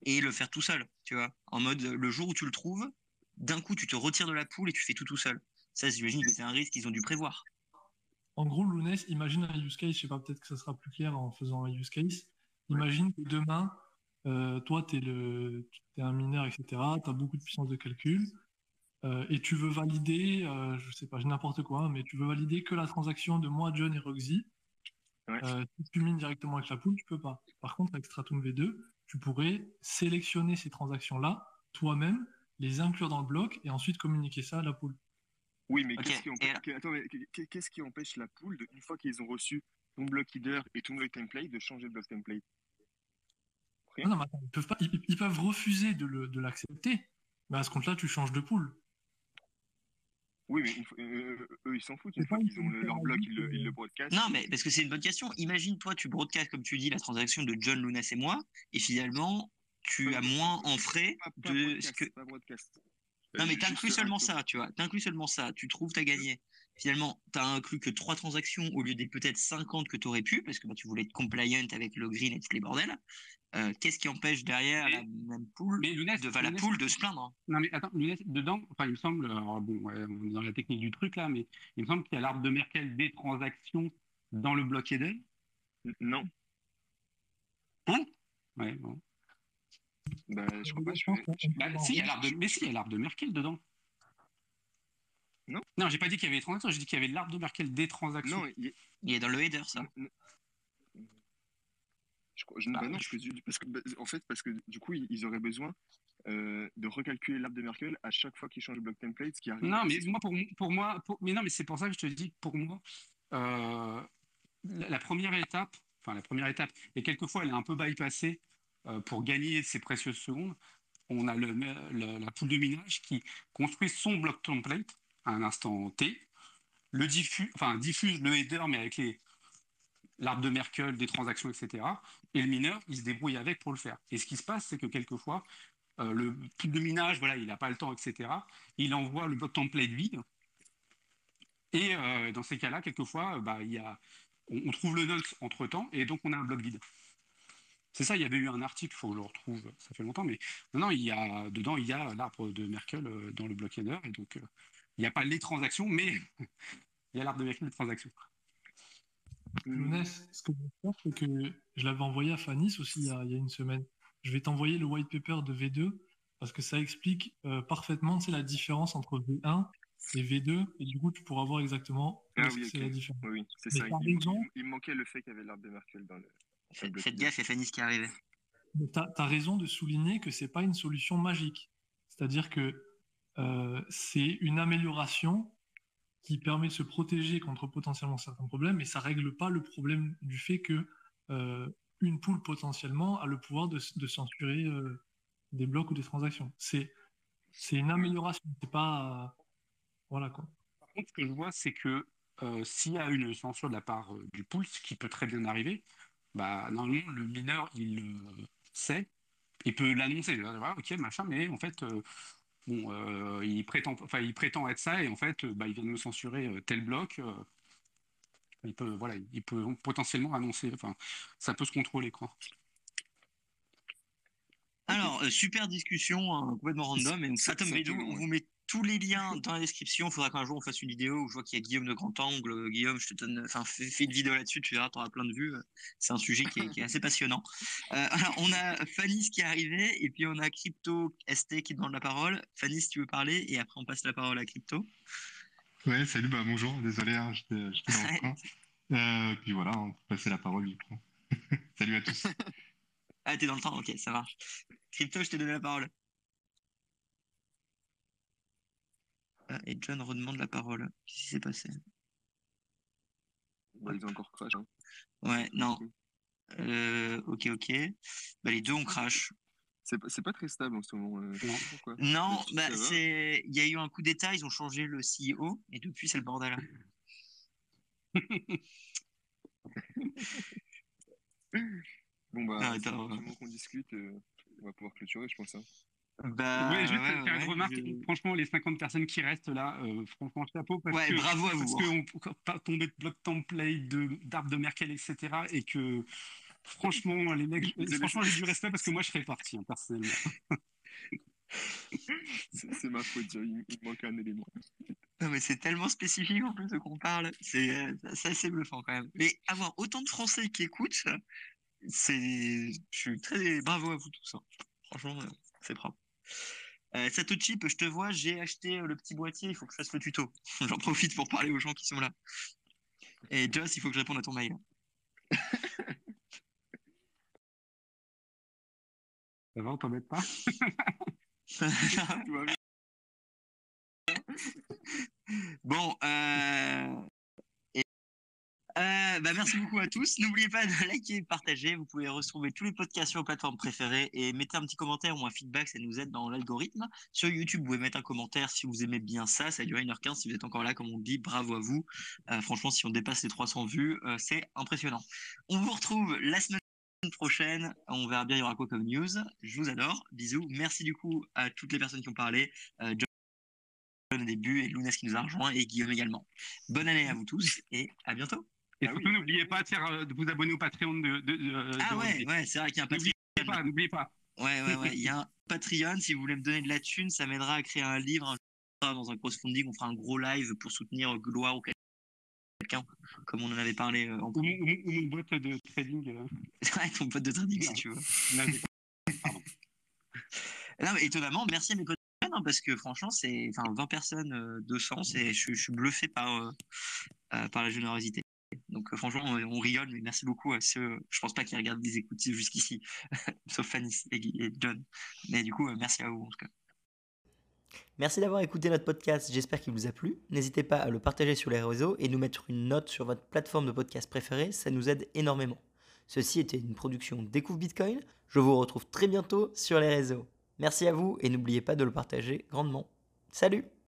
et le faire tout seul, tu vois. En mode, euh, le jour où tu le trouves, d'un coup, tu te retires de la pool et tu fais tout tout seul. Ça, j'imagine que c'est un risque qu'ils ont dû prévoir. En gros, Lounès, imagine un use case, je sais pas, peut-être que ça sera plus clair en faisant un use case. Imagine que demain, euh, toi, tu es, un mineur, etc. Tu as beaucoup de puissance de calcul euh, et tu veux valider, euh, je sais pas, j'ai n'importe quoi, mais tu veux valider que la transaction de moi, John et Roxy. Ouais. Euh, si tu mines directement avec la pool, tu peux pas. Par contre, avec Stratum V2, tu pourrais sélectionner ces transactions-là toi-même, les inclure dans le bloc et ensuite communiquer ça à la pool. Oui, mais qu'est-ce qui, empêche, qui la pool, de, une fois qu'ils ont reçu ton block header et ton block template, de changer de block template? Rien. Non, non, mais attends, ils peuvent, pas, ils, ils peuvent refuser de le- de l'accepter. Mais à ce compte-là, tu changes de pool. Oui, mais euh, eux, ils s'en foutent. Une fois qu'ils ont le- leur bloc, ils le, ils euh. le broadcast. Non, mais parce que c'est une bonne question. Imagine, toi, tu broadcast, comme tu dis, la transaction de John, Lunas et moi, et finalement, tu as moins en frais Pas, pas de ce que. pas broadcast. Non, Euh, mais juste t'inclus un seulement ça, tu vois. T'inclus seulement ça. Tu trouves, t'as gagné. Finalement, t'as inclus que trois transactions au lieu des peut-être 50 que t'aurais pu, parce que bah, tu voulais être compliant avec le green et tous les bordels. Euh, Qu'est-ce qui empêche derrière Mais- la même pool, Mais Lounès, de, enfin, la pool de se plaindre Non, mais attends, Lounès, dedans, enfin, il me semble, alors bon, ouais, on est dans la technique du truc là, mais il me semble qu'il y a l'arbre de Merkel des transactions dans le bloc header. N- Non, Ouais, bon. bah, je crois pas. Je Bah, si, il y a en- l'arbre de... Mais si, il y a l'arbre de Merkel dedans. Non. Non, j'ai pas dit qu'il y avait des transactions, j'ai dit qu'il y avait l'arbre de Merkel des transactions. Non, il- Il est dans le header, ça. je, crois- je- Bah, bah non, je- parce que, bah, en fait, parce que du coup, ils, auraient besoin euh, de recalculer l'arbre de Merkel à chaque fois qu'ils changent de block template, ce qui arrive. Non, mais c'est- moi, pour, pour moi, pour- mais non, mais c'est pour ça que je te dis, pour moi, euh, la, la première étape, enfin la première étape, et quelquefois elle est un peu bypassée euh, pour gagner ces précieuses secondes. On a le, le- la poule de minage qui construit son bloc template un instant T, le diffuse, enfin diffuse le header mais avec les l'arbre de Merkel, des transactions, etc. Et le mineur, il se débrouille avec pour le faire. Et ce qui se passe, c'est que quelquefois, euh, le pool de minage, voilà, il n'a pas le temps, etc. Il envoie le bloc template vide. Et euh, dans ces cas-là, quelquefois, euh, bah, il y a, on, trouve le nonce entre temps et donc on a un bloc vide. C'est ça, il y avait eu un article, il faut que je le retrouve, ça fait longtemps, mais non, il y a, dedans, il y a l'arbre de Merkel dans le bloc header, et donc il n'y a pas les transactions, mais il y a l'arbre de Merkel des transactions. Lounès, ce que je vais faire, c'est que je l'avais envoyé à Fanis aussi il y, a, il y a une semaine. Je vais t'envoyer le white paper de V2 parce que ça explique euh, parfaitement la différence entre V1 et V2 et du coup tu pourras voir exactement Ah oui, c'est la différence. Oui, oui, c'est Mais ça. Il, raison. il- il manquait le fait qu'il y avait l'arbre de Merkel dans le. Faites, gaffe, il y a Fanny qui est arrivée. Tu as, raison de souligner que c'est pas une solution magique. C'est-à-dire que euh, c'est une amélioration qui permet de se protéger contre potentiellement certains problèmes, mais ça règle pas le problème du fait que euh, une poule potentiellement a le pouvoir de, censurer euh, des blocs ou des transactions. C'est c'est une amélioration, c'est pas voilà quoi. Par contre, ce que je vois, c'est que s'il y a une censure de la part du pool, ce qui peut très bien arriver, bah, normalement, le mineur, il sait, il peut l'annoncer. Ah, ok, machin, mais en fait, bon, euh, il, prétend, enfin, il prétend être ça, et en fait, euh, bah, il vient de me censurer euh, tel bloc. euh, il peut, voilà, il peut potentiellement annoncer, enfin, ça peut se contrôler, quoi. Alors, super discussion, hein, complètement random. Et donc, Ça- Stratum ça V2, tombe, on vous met tous les liens dans la description. Il faudra qu'un jour on fasse une vidéo où je vois qu'il y a Guillaume de Grand Angle. Guillaume, je te donne, enfin, fais, une vidéo là-dessus, tu verras, tu auras plein de vues. C'est un sujet qui est, assez passionnant. Euh, on a Fanny qui est arrivée et puis on a Crypto ST qui demande la parole. Fanny, si tu veux parler, et après on passe la parole à Crypto. Ouais, salut, bah bonjour, désolé, hein, j'étais dans le train. Euh, puis voilà, on peut passer la parole du coup. salut à tous. Ah, t'es dans le temps, ok, ça marche. Crypto, je t'ai donné la parole. Et John redemande la parole. Qu'est-ce qui s'est passé? Bah, Ils ont encore crash. Hein. Ouais, non. Euh, ok, ok. Bah, les deux ont crash. C'est pas très stable en ce moment. Euh, non, bah, c'est. Il y a eu un coup d'état, ils ont changé le CEO et depuis c'est le bordel. bon bah, ah, qu'on discute, euh, on va pouvoir clôturer, je pense. Hein. Bah, juste faire une remarque. Franchement, les 50 personnes qui restent là, euh, franchement, chapeau. Parce que, bravo à vous. Parce qu'on pas tomber de bloc template, d'arbres de, de Merkel, etc. Et que, franchement, les mecs, franchement, j'ai du respect parce que moi, je serais parti, hein, personnellement. c'est ma faute, il, il manque un élément. Non, mais c'est tellement spécifique en plus de qu'on parle. C'est assez bluffant quand même. Mais avoir autant de Français qui écoutent, c'est. Je suis très bravo à vous tous. Hein. Franchement, c'est propre. Euh, Satoshi, je te vois, j'ai acheté euh, le petit boîtier, il faut que je fasse le tuto. J'en profite pour parler aux gens qui sont là. Et Joss, il faut que je réponde à ton mail. Ça va, on t'embête pas? Bon, euh, euh, bah, merci beaucoup à tous. N'oubliez pas de liker et partager. Vous pouvez retrouver tous les podcasts sur vos plateformes préférées et mettez un petit commentaire ou un feedback, ça nous aide dans l'algorithme. Sur YouTube, vous pouvez mettre un commentaire si vous aimez bien ça. Ça a duré 1h15. Si vous êtes encore là, comme on dit, bravo à vous. Euh, franchement, si on dépasse les 300 vues, euh, c'est impressionnant. On vous retrouve la semaine prochaine. On verra bien, il y aura quoi comme news. Je vous adore. Bisous. Merci du coup à toutes les personnes qui ont parlé. John au début et Lounès qui nous a rejoint et Guillaume également. Bonne année à vous tous et à bientôt. Et ah surtout, n'oubliez pas de, de, vous abonner au Patreon de. de, ah ouais, ouais c'est vrai qu'il y a un Patreon. N'oubliez pas, n'oubliez pas. Ouais, ouais, ouais. Il y a un Patreon. Si vous voulez me donner de la thune, ça m'aidera à créer un livre. Dans un crowdfunding, on fera un gros live pour soutenir Gloire ou quelqu'un, comme on en avait parlé euh, en ou, ou, ou, mon bot de trading. Euh. ouais, ton bot de trading, si tu veux. Pardon. non, mais étonnamment, merci à mes potes hein, parce que franchement, c'est enfin 20 personnes, 200, euh, et je, je, suis bluffé par, euh, par la générosité. Donc euh, franchement, on, rigole, mais merci beaucoup à ceux, je pense pas qu'ils regardent des écoutilles jusqu'ici, sauf Fanny et, John. Mais du coup, euh, merci à vous en tout cas. Merci d'avoir écouté notre podcast, j'espère qu'il vous a plu. N'hésitez pas à le partager sur les réseaux et nous mettre une note sur votre plateforme de podcast préférée, ça nous aide énormément. Ceci était une production Découvre Bitcoin, je vous retrouve très bientôt sur les réseaux. Merci à vous et n'oubliez pas de le partager grandement. Salut